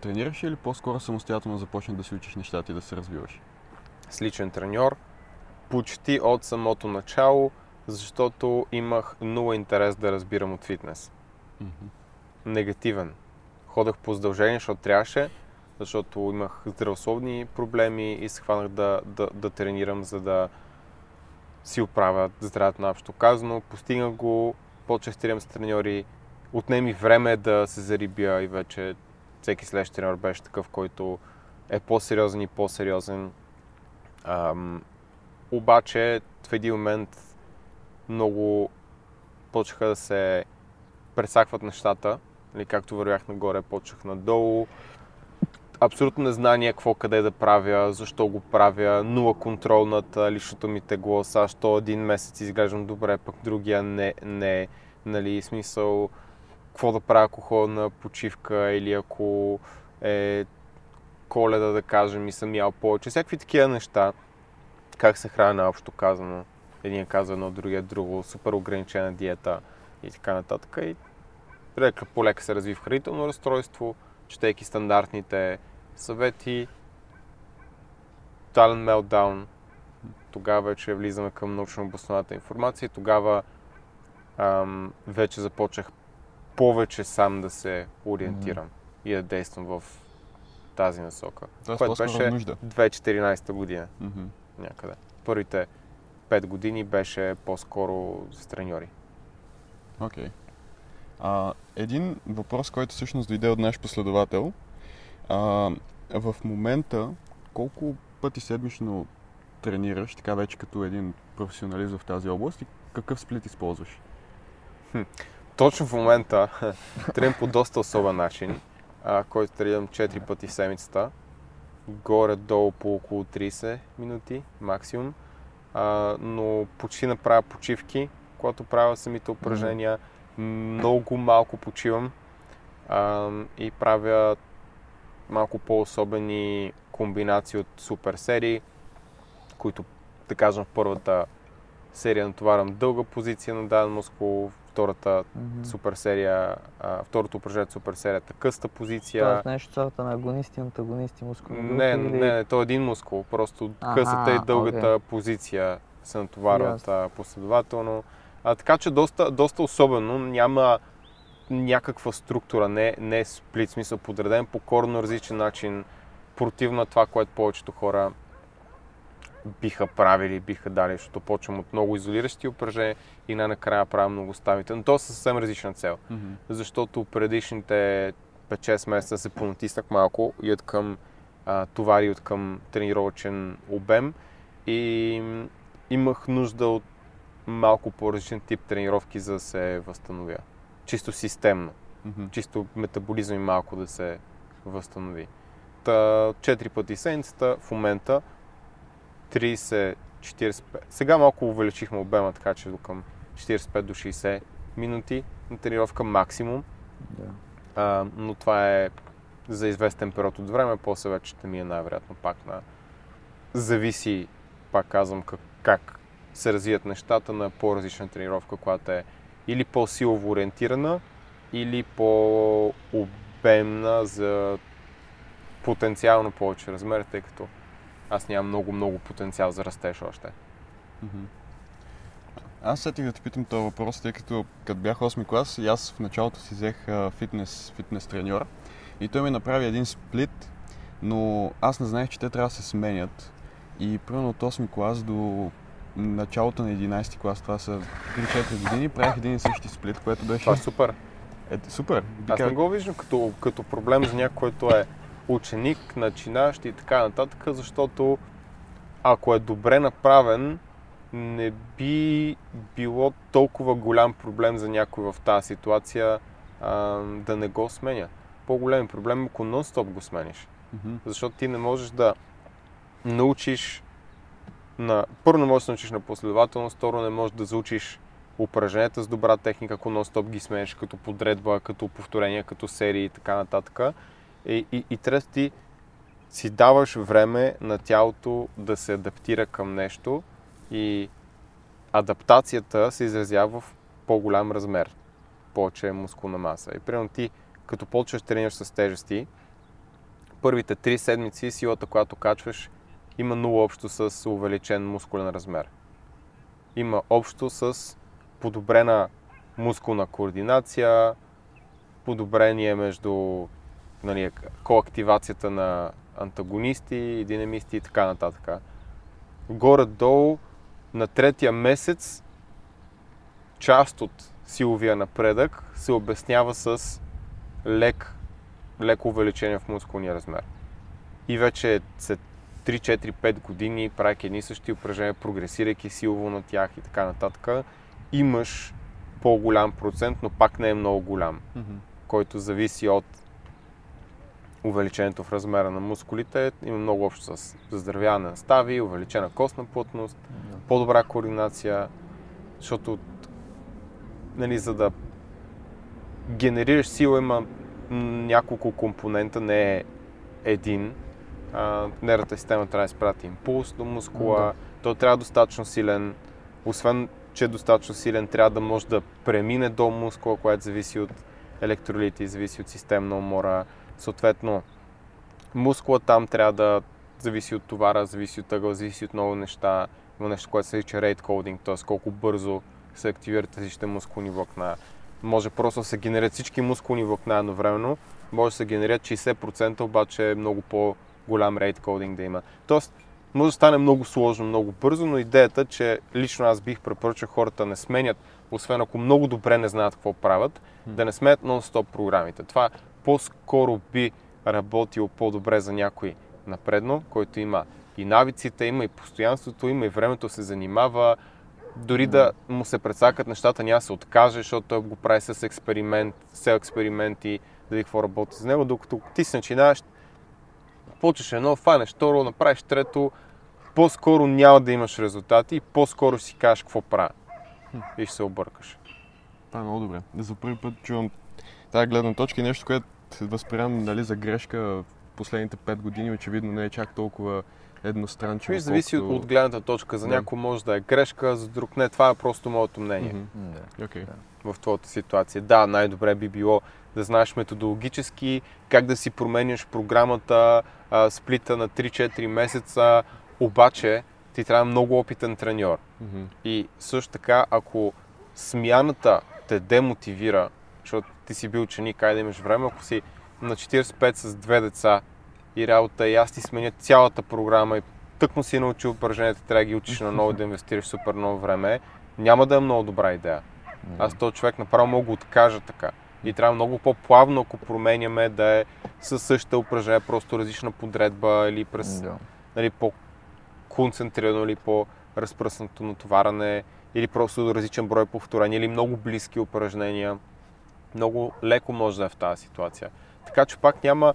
тренираш или по-скоро самостоятелно започна да си учиш нещата и да се развиваш? С личен треньор, почти от самото начало, защото имах нула интерес да разбирам от фитнес. Мгм. Негативен. Ходех по задължение, защото трябваше, защото имах здравословни проблеми и се хванах да, да, да тренирам, за да си оправя здравето на общо казано. Постигнах го, почнах да тренирам с треньори, отнеми време да се зарибя и вече всеки следващ треньор беше такъв, който е по-сериозен и по-сериозен. Ам, обаче в един момент много почнаха да се пресакват нещата. Нали, както вървях нагоре, почнах надолу. Абсолютно незнание какво къде да правя, защо го правя, нула контрол над личното ми тегло, сега що един месец изглеждам добре, пък другия не, не нали, смисъл, какво да правя, ако ходя на почивка или ако е коледа, да кажем, и съм ял повече. Всякакви такива неща. Как се храня, общо казано. Един казва едно, другия друго, супер ограничена диета и така нататък. И лека по лека се разви в хранително разстройство, четейки стандартните съвети, тотален мелтдаун. Тогава вече влизаме към научно обоснованата информация тогава ам, вече започнах повече сам да се ориентирам и да действам в тази насока. Тоест което беше нужда. 2014 година Мгм. някъде. Първите 5 години беше по-скоро с треньори. Окей. А, един въпрос, който всъщност дойде от наш последовател. А, в момента колко пъти седмично тренираш, така вече като един професионалист в тази област и какъв сплит използваш? Точно в момента *laughs* тренирам по доста особен начин, а, който тренирам 4 пъти седмицата. Горе-долу по около 30 минути максимум. А, но почти направя почивки, когато правя самите упражнения. Много малко почивам а, и правя малко по-особени комбинации от супер серии, които, да кажем, в първата серия натоварвам дълга позиция на даден мускул, втората Мгм. супер серия, а, второто упражнение от супер серията къста позиция. Тоест нещо сорта на агонисти, антагонисти, мускулни групи Не, или... не, не, то е един мускул, просто Аха, късата и дългата окей. позиция се натоварват а, последователно. А, така че доста, доста особено, няма някаква структура, не, не е сплит, смисъл подреден по коренно различен начин, противно на това, което повечето хора биха правили, биха дали, защото почвам от много изолиращи упражнения и най-накрая правя много ставите. Но то е съвсем различна цел Мгм. защото предишните 5-6 месеца се понатиснах малко и от към а, товари, от към тренировъчен обем и имах нужда от малко по-различен тип тренировки, за да се възстановя. Чисто системно, Мгм. чисто метаболизъм и малко да се възстанови. Та, 4 пъти седмицата, в момента 30-45. Сега малко увеличихме обема, така че до към 45 до 60 минути на тренировка максимум. Да. А, но това е за известен период от време, после вече ще ми е най-вероятно пак на... Зависи, пак казвам, как, как се развият нещата на по-различна тренировка, която е или по-силово ориентирана, или по-обемна за потенциално повече размер, тъй като аз нямам много-много потенциал за растеж още. Аз сетих да те питам този въпрос, тъй като като бях 8 клас и аз в началото си взех фитнес, фитнес треньор и той ми направи един сплит, но аз не знаех, че те трябва да се сменят. И примерно от 8 клас до началото на 11 клас, това са 3-4 години, правих един и същи сплит, което беше Това е супер. е, супер. Аз не го виждам като, като проблем за някой, който е ученик, начинащ и така нататък, защото ако е добре направен, не би било толкова голям проблем за някой в тази ситуация а, да не го сменя. По-голям проблем е, ако нон-стоп го смениш. Мгм. Защото ти не можеш да научиш на... Първо не можеш да научиш на последователност, второ не можеш да заучиш упражненията с добра техника, ако нон-стоп ги сменеш като подредба, като повторения, като серии и така нататък. И, и, и трето ти си даваш време на тялото да се адаптира към нещо и адаптацията се изразява в по-голям размер, повече мускулна маса. И примерно ти, като почваш тренираш с тежести, първите 3 седмици силата, която качваш, има нула общо с увеличен мускулен размер. Има общо с подобрена мускулна координация, подобрение между нали, коактивацията на антагонисти, динамисти и така нататък. Горе-долу на третия месец част от силовия напредък се обяснява с лек, леко увеличение в мускулния размер. И вече след 3-4-5 години, правяки едни същи упражнения, прогресирайки силово на тях и така нататък, имаш по-голям процент, но пак не е много голям, Мгм. който зависи от увеличението в размера на мускулите. Има много общо с заздравяване на стави, увеличена костна плътност, по-добра координация, защото нали, за да генерираш сила има няколко компонента, не е един. А, нервната система трябва да изпрати импулс до мускула, Да. той трябва да е достатъчно силен. Освен, че е достатъчно силен, трябва да може да премине до мускула, което зависи от електролити, зависи от системна умора. Съответно, мускула там трябва да зависи от товара, зависи от ъгъл, зависи от много неща. Има нещо, което се нарича rate coding, т.е. колко бързо се активират различните мускулни влакна. Може просто да се генерират всички мускулни влакна едновременно, може да се генерират 60%, обаче е много по-голям rate coding да има. Тоест, може да стане много сложно, много бързо, но идеята, че лично аз бих препоръчал хората не сменят, освен ако много добре не знаят какво правят, да не сменят нон-стоп програмите. Това по-скоро би работило по-добре за някой напредно, който има и навиците, има и постоянството, има и времето се занимава, дори да му се прецакат нещата, няма се откаже, защото той го прави с експеримент, с експерименти, да види какво работи с него, докато ти се начинаеш, почваш едно, фанеш второ, направиш трето, по-скоро няма да имаш резултати и по-скоро си кажеш какво правя. *laughs* И ще се объркаш. Това е много добре. За първи път чувам тази гледна точка и нещо, което възприемам нали, за грешка в последните 5 години, очевидно не е чак толкова едностранчиво. Виж, зависи от, колкото- от гледната точка. За Да. някой може да е грешка, за друг не. Това е просто моето мнение. Да. Окей. в твоята ситуация. Да, най-добре би било да знаеш методологически как да си променяш програмата, а, сплита на 3-4 месеца, обаче ти трябва много опитен треньор. Мгм. И също така, ако смяната те демотивира, защото ти си бил ученик, айде да имаш време, ако си на 45 с две деца и работа и аз ти сменя цялата програма и тъкмо си научил упражненията, трябва да ги учиш на ново да инвестираш супер много време, няма да е много добра идея. Аз този човек направо мога го откажа така. И трябва много по-плавно, ако променяме, да е със същата упражнение, просто различна подредба или през Да. нали, по-концентрирано или по-разпръснато натоваране или просто различен брой повторения или много близки упражнения. Много леко може да е в тази ситуация. Така че пак няма,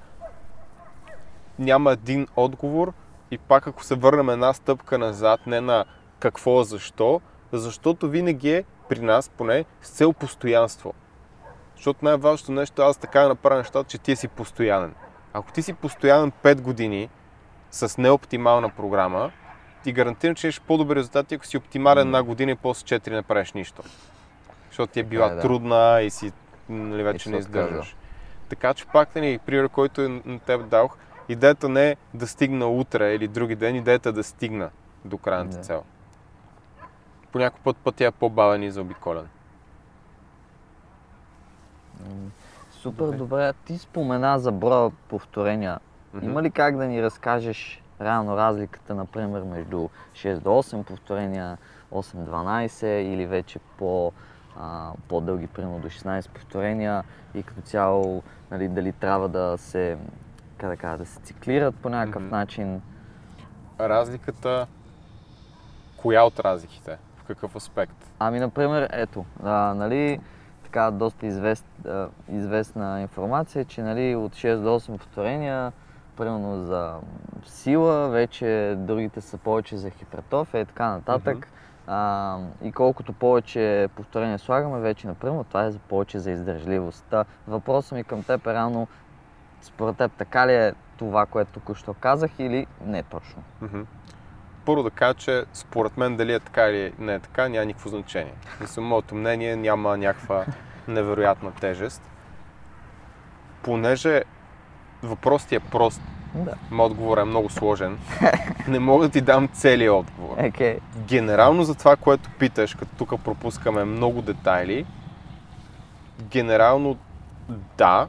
няма един отговор и пак ако се върнем една стъпка назад, не на какво, защо, защото винаги е при нас поне с цел постоянство. Защото най-важното нещо аз така направя нещата, че ти си постоянен. Ако ти си постоянен 5 години, с неоптимална програма, ти гарантирам, че имаш по-добри резултати, ако си оптимален една година и после 4 не правиш нищо. Защото ти е била е, да. трудна и си нали, И вече се не издържаш. Така че пак нали, пример, който е на теб дадох, идеята не е да стигна утре или други ден, идеята е да стигна до крайната Да. цел. По някой път пътя е по-бавен и заобиколен. Супер добре. Ти спомена за броя повторения. Мгм. Има ли как да ни разкажеш реално разликата, например, между 6 до 8 повторения, 8-12 или вече по, а, по-дълги, примерно до 16 повторения и като цяло нали, дали трябва да се, как да, кажа, да се циклират по някакъв Мгм. начин? Разликата, коя от разликите? В какъв аспект? Ами, например, ето, а, нали, така доста извест, а, известна информация, че нали, от 6 до 8 повторения, примерно за сила, вече другите са повече за хипертрофия и така нататък. А, и колкото повече повторения слагаме, вече, например, това е за повече за издържливост. Та, въпросът ми към теб е реално, според теб така ли е това, което току-що казах или не точно? Мгм. Първо да кажа, че според мен дали е така или не е така, няма никакво значение. Мисля, моето мнение няма някаква невероятна тежест. Понеже въпросът ти е прост Да. Моят отговор е много сложен. *laughs* Не мога да ти дам целият отговор. Окей. Генерално за това, което питаш, като тук пропускаме много детайли, генерално да,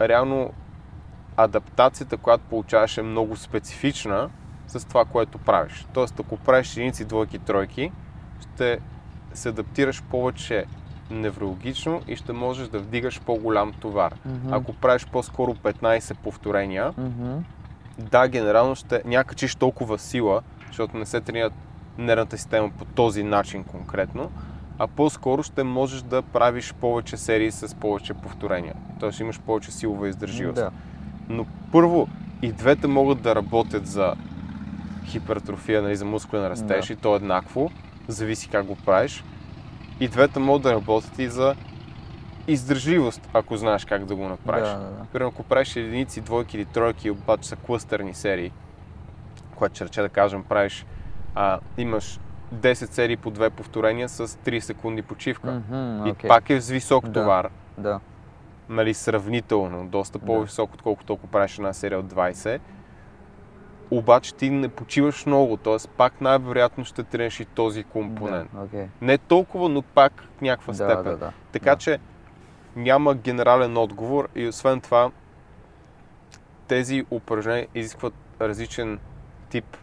реално адаптацията, която получаваш е много специфична с това, което правиш. Тоест, ако правиш единици, двойки, тройки, ще се адаптираш повече неврологично и ще можеш да вдигаш по-голям товар. Мгм. Ако правиш по-скоро 15 повторения, Мгм. да, генерално ще някачиш толкова сила, защото не се тренира нервната система по този начин конкретно, а по-скоро ще можеш да правиш повече серии с повече повторения. Тоест имаш повече силова издържливост. Да. Но първо и двете могат да работят за хипертрофия, нали, за мускулен растеж Да. и то е еднакво, зависи как го правиш. И двете могат да работят и за издържливост, ако знаеш как да го направиш. Да, да, да. Примерно, ако правиш единици, двойки или тройки, обаче са клъстърни серии, което ще рече да кажем, правиш, а, имаш 10 серии по две повторения с 3 секунди почивка. Мгм, И окей. пак е с висок Да. товар, Да. нали, сравнително, доста Да. по-висок, отколкото ако правиш една серия от 20. Обаче ти не почиваш много, т.е. пак най-вероятно ще тренеш и този компонент. Да, окей. Не толкова, но пак в някаква Да, степен. да, да. Така Да. че няма генерален отговор и освен това тези упражнения изискват различен тип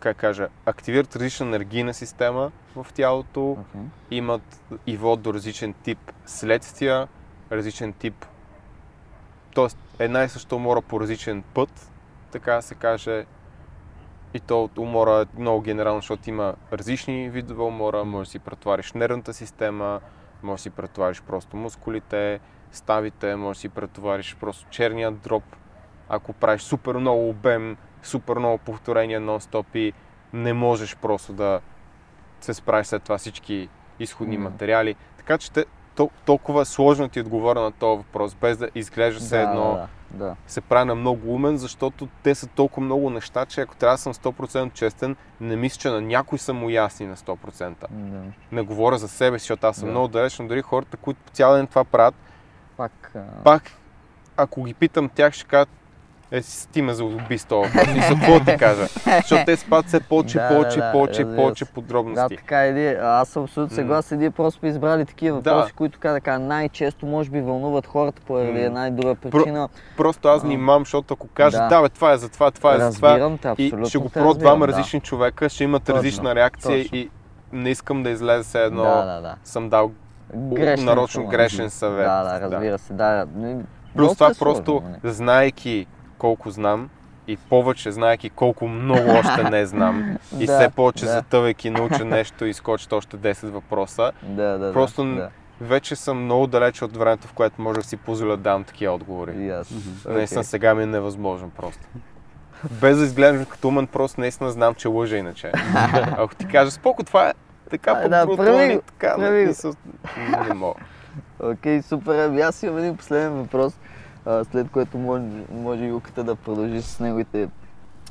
как кажа, активират различна енергийна система в тялото, Окей. имат и водят до различен тип следствия, различен тип, т.е. една и съща умора по различен път, така се каже, и то от умора е много генерално, защото има различни видове умора, може да си претовариш нервната система, може да си претовариш просто мускулите, ставите, може да си претовариш просто черния дроп, ако правиш супер много обем, супер много повторения нон-стоп и не можеш просто да се справиш след това всички изходни Мгм. материали. Така че те, тол- толкова сложно ти отговоря на този въпрос, без да изглежда все да, едно да, да. се прави на много умен, защото те са толкова много неща, че ако трябва да съм 100% честен, не мисля, че на някой са му ясни на 100%. да. Не говоря за себе си, защото аз съм Да. много далеч, но дори хората, които по цял ден това правят, Пак. а, пак, ако ги питам тях, ще кажат, е, си ти ме заоби с това въпрос. И за *laughs* какво ти кажа? Защото те спадат все *laughs* повече, Да, повече, да, да, се. Да, подробности. така е. Аз съм абсолютно съгласен. Ние просто сме избрали такива Да. въпроси, които така, най-често може би вълнуват хората М. една и друга причина. Просто аз внимавам, защото ако кажа, Да. да, бе, това е за това, това е за това, те, и ще го разбирам, двама да. различни човека, ще имат Точно, различна реакция точно. и не искам да излезе все едно Да, да, да. съм дал Грешна нарочно информация. грешен съвет. Да, да, разбира се. Да. Плюс това е просто, нали? Колко знам и повече знаейки колко много още не знам *laughs* и Да, все повече да. затъвайки науча нещо и скочат още 10 въпроса, *laughs* Да, да, просто да. вече съм много далеч от времето, в което може да си позволя да дам такива отговори. И аз. Наистина Окей. сега ми е невъзможно просто. Без да изглеждам като умен, просто наистина знам, че лъжа иначе. *laughs* Ако ти кажа, споко, това е така Ай, да, по прави така, прави не, са- не мога. Окей, супер. Ами аз имам един последен въпрос, след което може, може Юката да продължи с неговите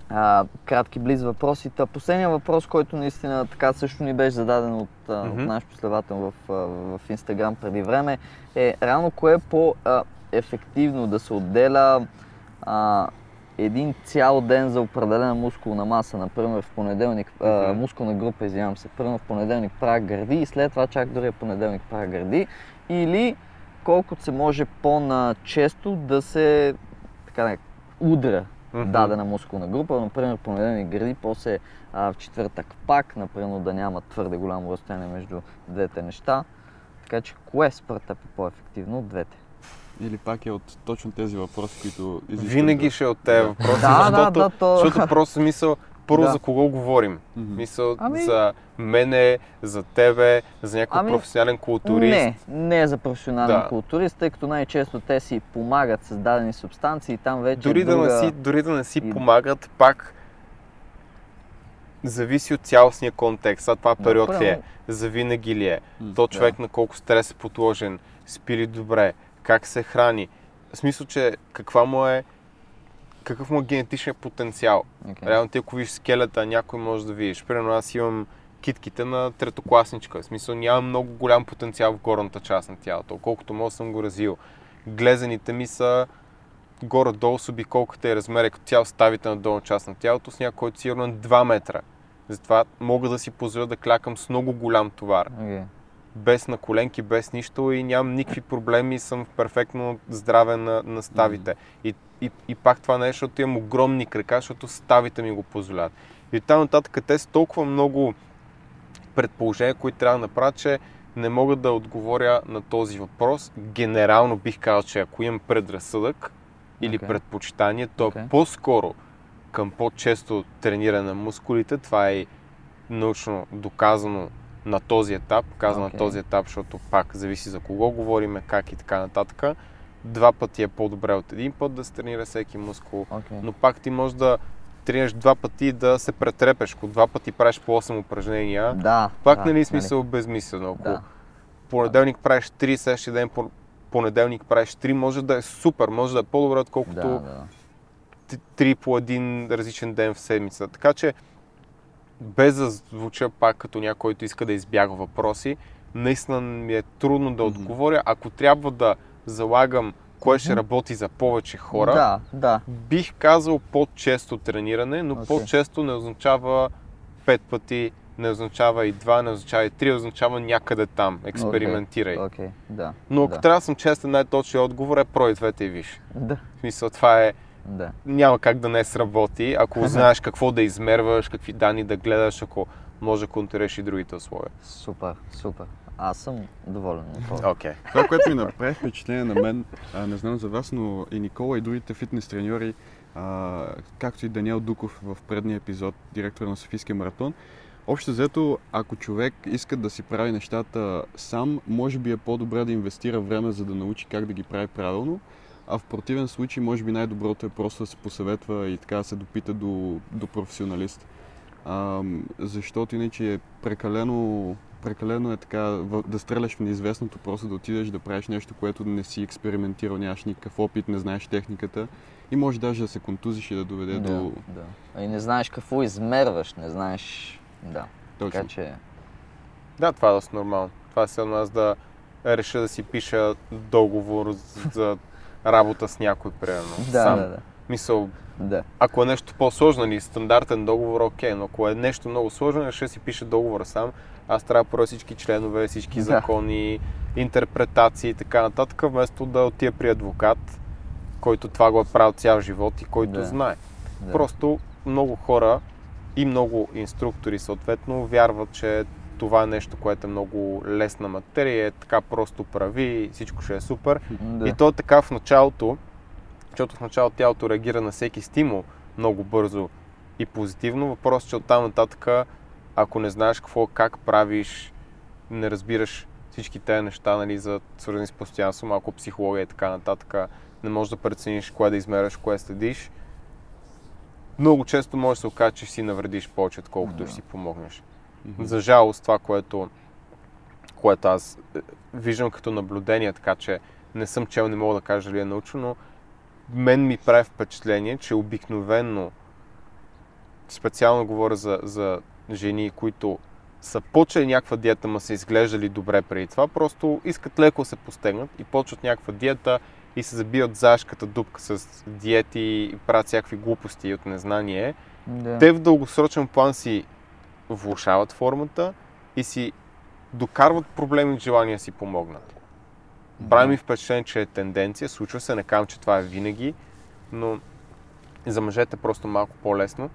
а, кратки близ въпроси. Та, последният въпрос, който наистина така също ни беше зададен от, а, от наш последовател в, а, в Инстаграм преди време, е реално кое е по-ефективно да се отделя а, един цял ден за определена мускулна маса, например в понеделник, а, Мгм. мускулна група, извинявам се, примерно в понеделник правя гърди и след това чак дори понеделник правя гърди, или колкото се може по-начесто да се така, да, удря Мгм. дадена мускулна група, например понеделник гърди, после а, в четвъртък пак, например да няма твърде голямо разстояние между двете неща. Така че кое според теб е по-ефективно от двете? Или пак е от точно тези въпроси, които изискват Винаги да- ще е от тези Да. въпроси, Да, да, защото, да, то- защото просто мисъл, първо Да. за кого говорим. Мгм. Мисъл Ами- за мене, за тебе, за някой Ами, професионален културист. Не, не е за професионален Да. културист, тъй като най-често те си помагат с дадени субстанции и там вече Дори, е да друга... не си, дори да не си и- помагат, пак зависи от цялостния контекст. А това Да, период ли е? правилно. Завинаги ли е? М, То човек на колко стрес е подложен, спи ли добре, как се храни. В смисъл, че каква му е какъв му е генетичният потенциал. Окей. Реално ти ако видиш скелета, някой може да видиш. Примерно аз имам китките на третокласничка. В смисъл нямам много голям потенциал в горната част на тялото, колкото мога съм го развил. Глезените ми са горе-долу с обиколката и размера като цял ставите на долна част на тялото с някой, който сигурно е 2 метра. Затова мога да си позволя да клякам с много голям товар. Okay. Без на коленки, без нищо и нямам никакви проблеми, съм в перфектно здраве на, на ставите. И, и, и пак това нещо, защото имам огромни крака, защото ставите ми го позволяват. И оттам нататък те са толкова много предположения, които трябва да направя, че не мога да отговоря на този въпрос. Генерално бих казал, че ако имам предразсъдък или Окей. предпочитание, то Окей. е по-скоро към по-често трениране на мускулите. Това е научно доказано на този етап. Казвам Окей. на този етап, защото пак зависи за кого говориме, как и така нататък. Два пъти е по-добре от един път да се тренира всеки мускул. Okay. Но пак ти можеш да тренираш два пъти да се претрепеш. Ако два пъти правиш по 8 упражнения, Да. пак да, нали е смисъл безмислено. Ако Да. понеделник правиш 3, следващия ден по- понеделник правиш 3, може да е супер, може да е по-добре, отколкото Да, да. т- 3 по един различен ден в седмица. Така че, без да звуча пак като някой, който иска да избяга въпроси, наистина ми е трудно да отговоря. Ако трябва да залагам кое ще работи за повече хора, Да, да. бих казал по-често трениране, но Окей. по-често не означава 5 пъти, не означава и 2, не означава и 3, означава някъде там. Експериментирай. Окей, да. Но ако да. трябва да съм честен, най-точният отговор е прой двете и виж. Да, В смисъл, това е, да. няма как да не сработи, ако *laughs* знаеш какво да измерваш, какви данни да гледаш, ако може да контролираш и другите условия. Супер, супер. Аз съм доволен от това. Окей. Това, което ми направи впечатление на мен, а, не знам за вас, но и Никола и другите фитнес треньори, а, както и Даниел Дуков в предния епизод, директор на Софийския маратон, Общо взето, ако човек иска да си прави нещата сам, може би е по-добре да инвестира време, за да научи как да ги прави правилно, а в противен случай, може би най-доброто е просто да се посъветва и така да се допита до, до професионалист. А, защото иначе е прекалено, прекалено е така да стреляш в неизвестното, просто да отидеш да правиш нещо, което не си експериментирал, нямаш никакъв опит, не знаеш техниката и може даже да се контузиш и да доведе да, до... да. И не знаеш какво измерваш, не знаеш... Да. Точно. Така че... Да, това е доста нормално. Това е аз да реша да си пиша договор за работа с някой, примерно. Да, сам. да, да. Мисъл, Да. ако е нещо по-сложно или стандартен договор, окей, но ако е нещо много сложно, ще си пише договора сам. Аз трябва да всички членове, всички Да. закони, интерпретации и така нататък, вместо да отида при адвокат, който това го е правил цял живот и който Да. знае. да. Просто много хора и много инструктори съответно вярват, че това е нещо, което е много лесна материя, е така просто прави всичко ще е супер. Да. И то така в началото, защото в началото тялото реагира на всеки стимул много бързо и позитивно. Въпросът е, че оттам нататък, ако не знаеш какво, как правиш, не разбираш всички тези неща, нали, за, свързани с постоянство, малко психология и така нататък, не можеш да прецениш кое да измеряш, кое следиш, много често може да се окаже, че си навредиш повече, отколкото Да. ще си помогнеш. Мгм. За жалост, това, което, което аз е, виждам като наблюдение, така че не съм чел, не мога да кажа дали е научно, но мен ми прави впечатление, че обикновенно, специално говоря за, за жени, които са почели някаква диета, ма са изглеждали добре преди това, просто искат леко се постегнат и почват някаква диета и се забиват заешката дупка с диети и правят всякакви глупости от незнание да. те в дългосрочен план си влушават формата и си докарват проблеми от желание да си помогнат. Прави ми впечатление, че е тенденция, случва се, не казвам, че това е винаги, но за мъжете просто малко по-лесно,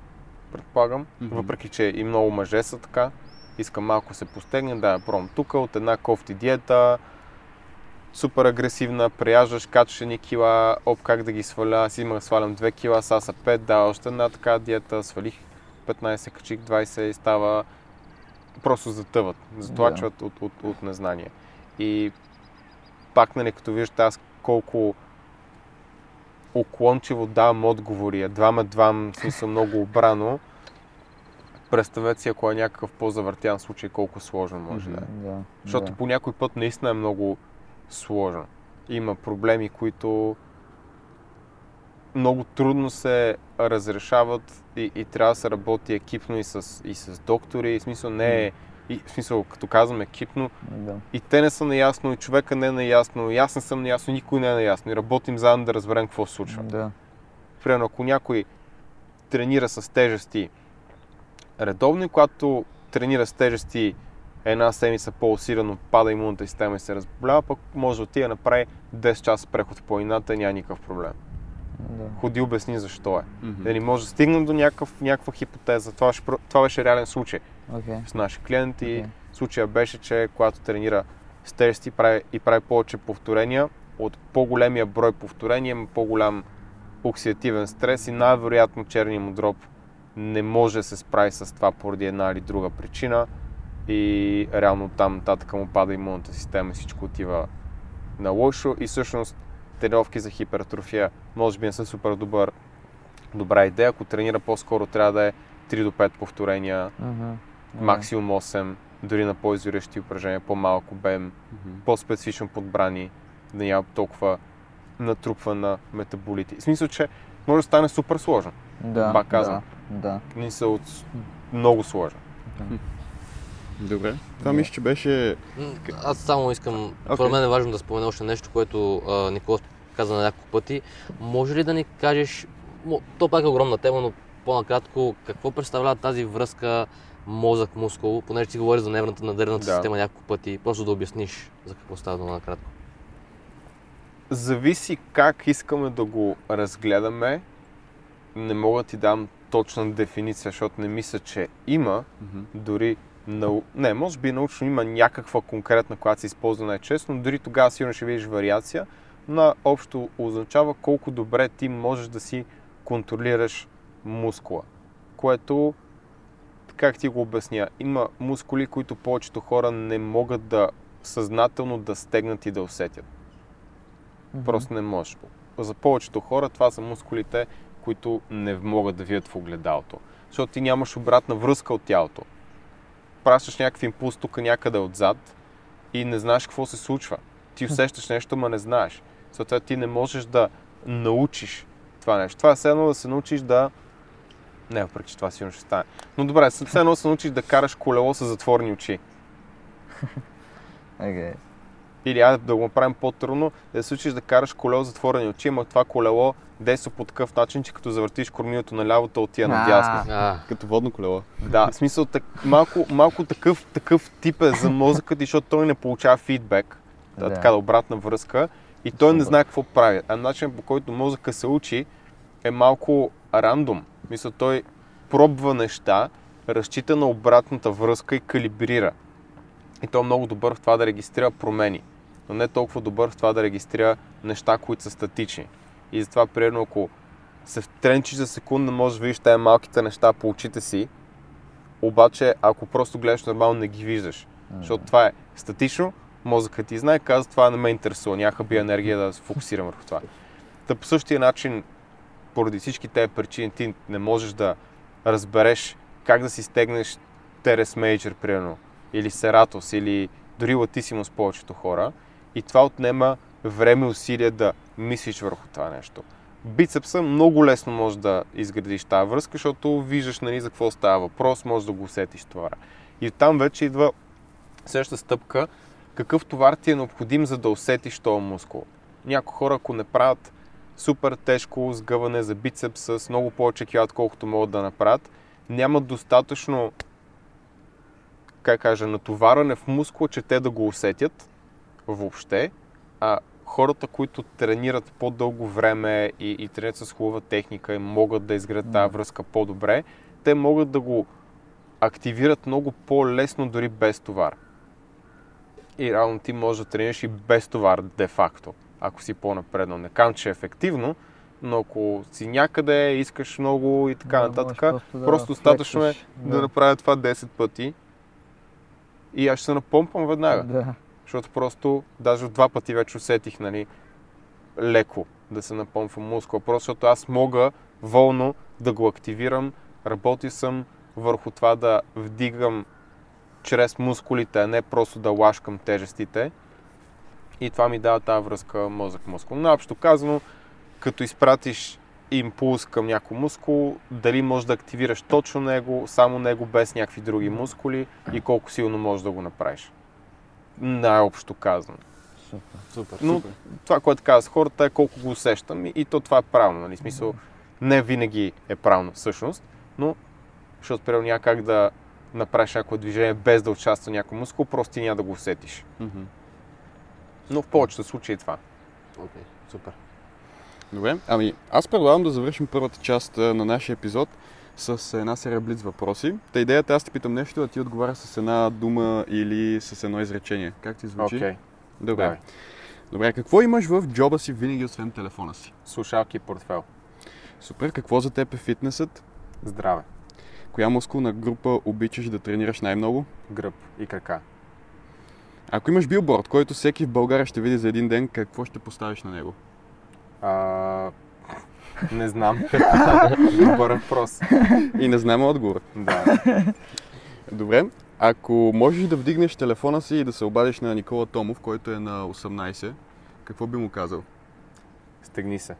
предполагам, Мгм. въпреки че и много мъже са така, искам малко се постегне, да я пробвам тук, от една кофти диета, супер агресивна, прияждаш, качваш едни кила, оп, как да ги сваля, аз имах свалям 2 кила, сега са 5, да, още една така диета, свалих 15, качих 20 и става, просто затъват, затлачват от, от, от незнание. И пак, нали, като виждате аз колко уклончиво давам отговори, едва двам, смисъл много обрано, представете си, ако е някакъв по-завъртян случай, колко сложно може да е. Да. Защото да. по някой път наистина е много сложно. Има проблеми, които много трудно се разрешават и, и трябва да се работи екипно и с, и с доктори. И в смисъл не е И в смисъл, като казвам екипно, Да. и те не са наясно, и човека не е наясно, и аз не съм наясно, никой не е наясно. И работим заедно да разберем какво се случва. Да. Примерно, ако някой тренира с тежести редовно и когато тренира с тежести една седмица по-усилено, пада имунната система и се разболява, пък може да отиде да направи 10 часа преход в планината и няма никакъв проблем. Да. Ходи обясни защо е. Мгм. Дали може да стигнем до някакъв, някаква хипотеза. Това, ще, това беше реален случай Окей. с наши клиенти. Окей. Случая беше, че когато тренира с тежести прави, и прави повече повторения, от по-големия брой повторения има по-голям оксидативен стрес и най-вероятно черния му дроб не може да се справи с това поради една или друга причина и реално там нататък му пада имунната система и всичко отива на лошо и всъщност тренировки за хипертрофия може би не са супер добър, добра идея. Ако тренира по-скоро трябва да е 3 до 5 повторения. Да. максимум 8, дори на по-изорещи упражнения, по-малък обем, Мгм. по-специфично подбрани, да няма толкова натрупване на метаболити. В смисъл, че може да стане супер сложно. Да. Пак казвам. Да. да. Не са от много сложно. Добре. Това мисля, че беше... Аз само искам, Окей. според мен е важно да спомена още нещо, което а, Никола каза на няколко пъти. Може ли да ни кажеш, то пак е огромна тема, но по-накратко, какво представлява тази връзка мозък-мускул, понеже ти говори за нервната на нервната Да. система няколко пъти, просто да обясниш за какво става дума накратко. Зависи как искаме да го разгледаме. Не мога да ти дам точна дефиниция, защото не мисля, че има. Мгм. Дори нау... Не, може би научно има някаква конкретна, която се използва най-често, но дори тогава сигурно ще видиш вариация. Но общо означава колко добре ти можеш да си контролираш мускула. Което, как ти го обясня, има мускули, които повечето хора не могат да съзнателно да стегнат и да усетят. Просто не можеш. За повечето хора това са мускулите, които не могат да видят в огледалото. Защото ти нямаш обратна връзка от тялото. Пращаш някакъв импулс тук някъде отзад и не знаеш какво се случва. Ти усещаш нещо, ма не знаеш. Съответно ти не можеш да научиш това нещо. Това е все едно да се научиш да... Не, въпреки че това сигурно ще стане. Но добре, все едно да се научиш да караш колело с затворени очи. *laughs* Окей. Или айде да го направим по-трудно, да се учиш да караш колело затворени очи, ама това колело действа по такъв начин, че като завъртиш кормилото наляво, то отива надясно. Като водно колело. Да, в смисъл так, малко, малко такъв, такъв тип е за мозъка ти, защото той не получава фидбек, да. Така да обратна връзка и той не знае какво прави. А начинът по който мозъка се учи е малко рандом. Мисля, той пробва неща, разчита на обратната връзка и калибрира. И той е много добър в това да регистрира промени, но не толкова добър в това да регистрира неща, които са статични. И затова, примерно, ако се втренчиш за секунда, може да видиш тези малките неща по очите си, обаче ако просто гледаш нормално, не ги виждаш. Защото това е статично, мозъкът ти знае, казва това не ме интересува, няма би енергия да се фокусирам върху това. Та по същия начин, поради всички тези причини, ти не можеш да разбереш как да си стегнеш Терес Мейджор, примерно, или Сератос, или дори Латисимус повечето хора. И това отнема време и усилие да мислиш върху това нещо. Бицепса много лесно може да изградиш тази връзка, защото виждаш нали, за какво става въпрос, може да го усетиш това. И там вече идва следващата стъпка, какъв товар ти е необходим, за да усетиш този мускул. Някои хора, ако не правят супер тежко сгъване за бицепс с много повече кила, колкото могат да направят, нямат достатъчно как кажа, натоварване в мускула, че те да го усетят въобще, а хората, които тренират по-дълго време и, и тренират с хубава техника и могат да изградят тази връзка по-добре, те могат да го активират много по-лесно, дори без товар. И реално ти можеш да тренираш и без товар, де-факто, ако си по-напреднал. Не казвам, че е ефективно, но ако си някъде, искаш много и така Да, нататък, просто да просто достатъчно е да. да. направя това 10 пъти и аз ще се напомпам веднага. Да. Защото просто, даже два пъти вече усетих, нали, леко да се напомпва мускула. Просто защото аз мога волно да го активирам. Работил съм върху това да вдигам чрез мускулите, а не просто да лашкам тежестите. И това ми дава тази връзка мозък-мускул. Но общо казано, като изпратиш импулс към някой мускул, дали можеш да активираш точно него, само него, без някакви други мускули и колко силно можеш да го направиш. Най-общо казано. Супер. Супер, Но супер. това, което казват хората е колко го усещам и, и то това е правилно. Нали? Смисъл, не винаги е правилно всъщност, но защото примерно няма как да направиш някакво движение без да участва някой мускул, просто ти няма да го усетиш. Мгм. Но в повечето случаи е това. Окей, супер. Добре, ами аз предлагам да завършим първата част на нашия епизод с една серия блиц въпроси. Та идеята е аз ти питам нещо, а ти отговаря с една дума или с едно изречение. Как ти звучи? Окей. Добре. Давай. Добре, какво имаш в джоба си винаги освен телефона си? Слушалки и портфел. Супер, какво за теб е фитнесът? Здраве. Коя мускулна група обичаш да тренираш най-много? Гръб и крака. Ако имаш билборд, който всеки в България ще види за един ден, какво ще поставиш на него? А, не знам. *laughs* Добър въпрос. И не знам отговор. Да. Добре, ако можеш да вдигнеш телефона си и да се обадиш на Никола Томов, който е на 18, какво би му казал? Стегни се.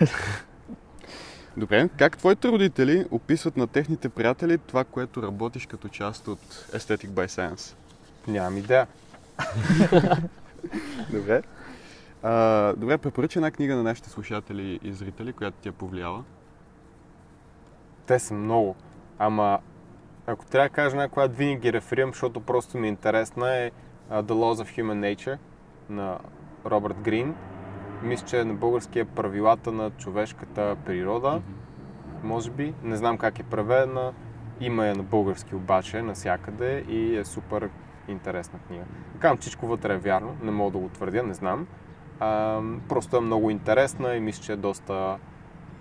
*laughs* Добре, как твоите родители описват на техните приятели това, което работиш като част от Aesthetic by Science? Нямам идея. *laughs* Добре. А, добре, препоръча една книга на нашите слушатели и зрители, която ти е повлияла. Те са много. Ама, ако трябва да кажа някоя, която винаги реферирам, защото просто ми е интересна, е The Laws of Human Nature на Робърт Грин. Мисля, че е на българския правилата на човешката природа. Може би. Не знам как е преведена. Има я на български обаче, навсякъде и е супер интересна книга. Казвам, всичко вътре е вярно, не мога да го твърдя, не знам. А, просто е много интересна и мисля, че е доста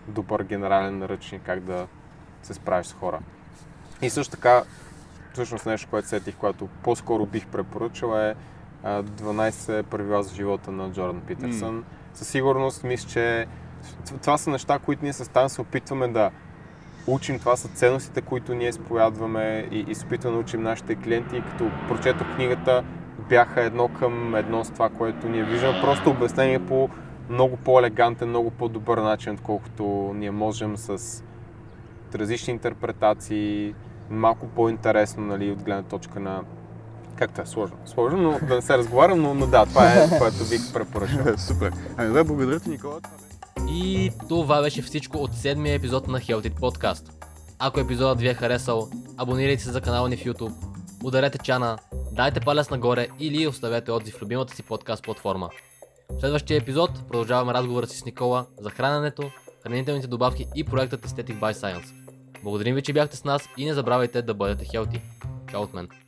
добър генерален наръчник как да се справиш с хора. И също така, всъщност нещо, което сетих, което по-скоро бих препоръчал е а, 12 правила за живота на Джордан Питърсън. Със сигурност мисля, че това са неща, които ние с Тан се опитваме да учим. Това са ценностите, които ние изповядваме и, и се опитваме да учим нашите клиенти. И като прочетох книгата, бяха едно към едно с това, което ние виждаме. Просто обяснение по много по-елегантен, много по-добър начин, отколкото ние можем с различни интерпретации, малко по-интересно, нали, от гледна точка на Както е сложно. Сложно, но да не се разговарям, но, но да, това е което бих препоръчал. *laughs* Супер. Ами добре, благодаря ти, Никола. И това беше всичко от седмия епизод на Health It Podcast. Ако епизодът ви е харесал, абонирайте се за канала ни в YouTube, ударете чана, дайте палец нагоре или оставете отзив в любимата си подкаст платформа. В следващия епизод продължаваме разговора си с Никола за храненето, хранителните добавки и проектът Aesthetic by Science. Благодарим ви, че бяхте с нас и не забравяйте да бъдете healthy. Чао от мен!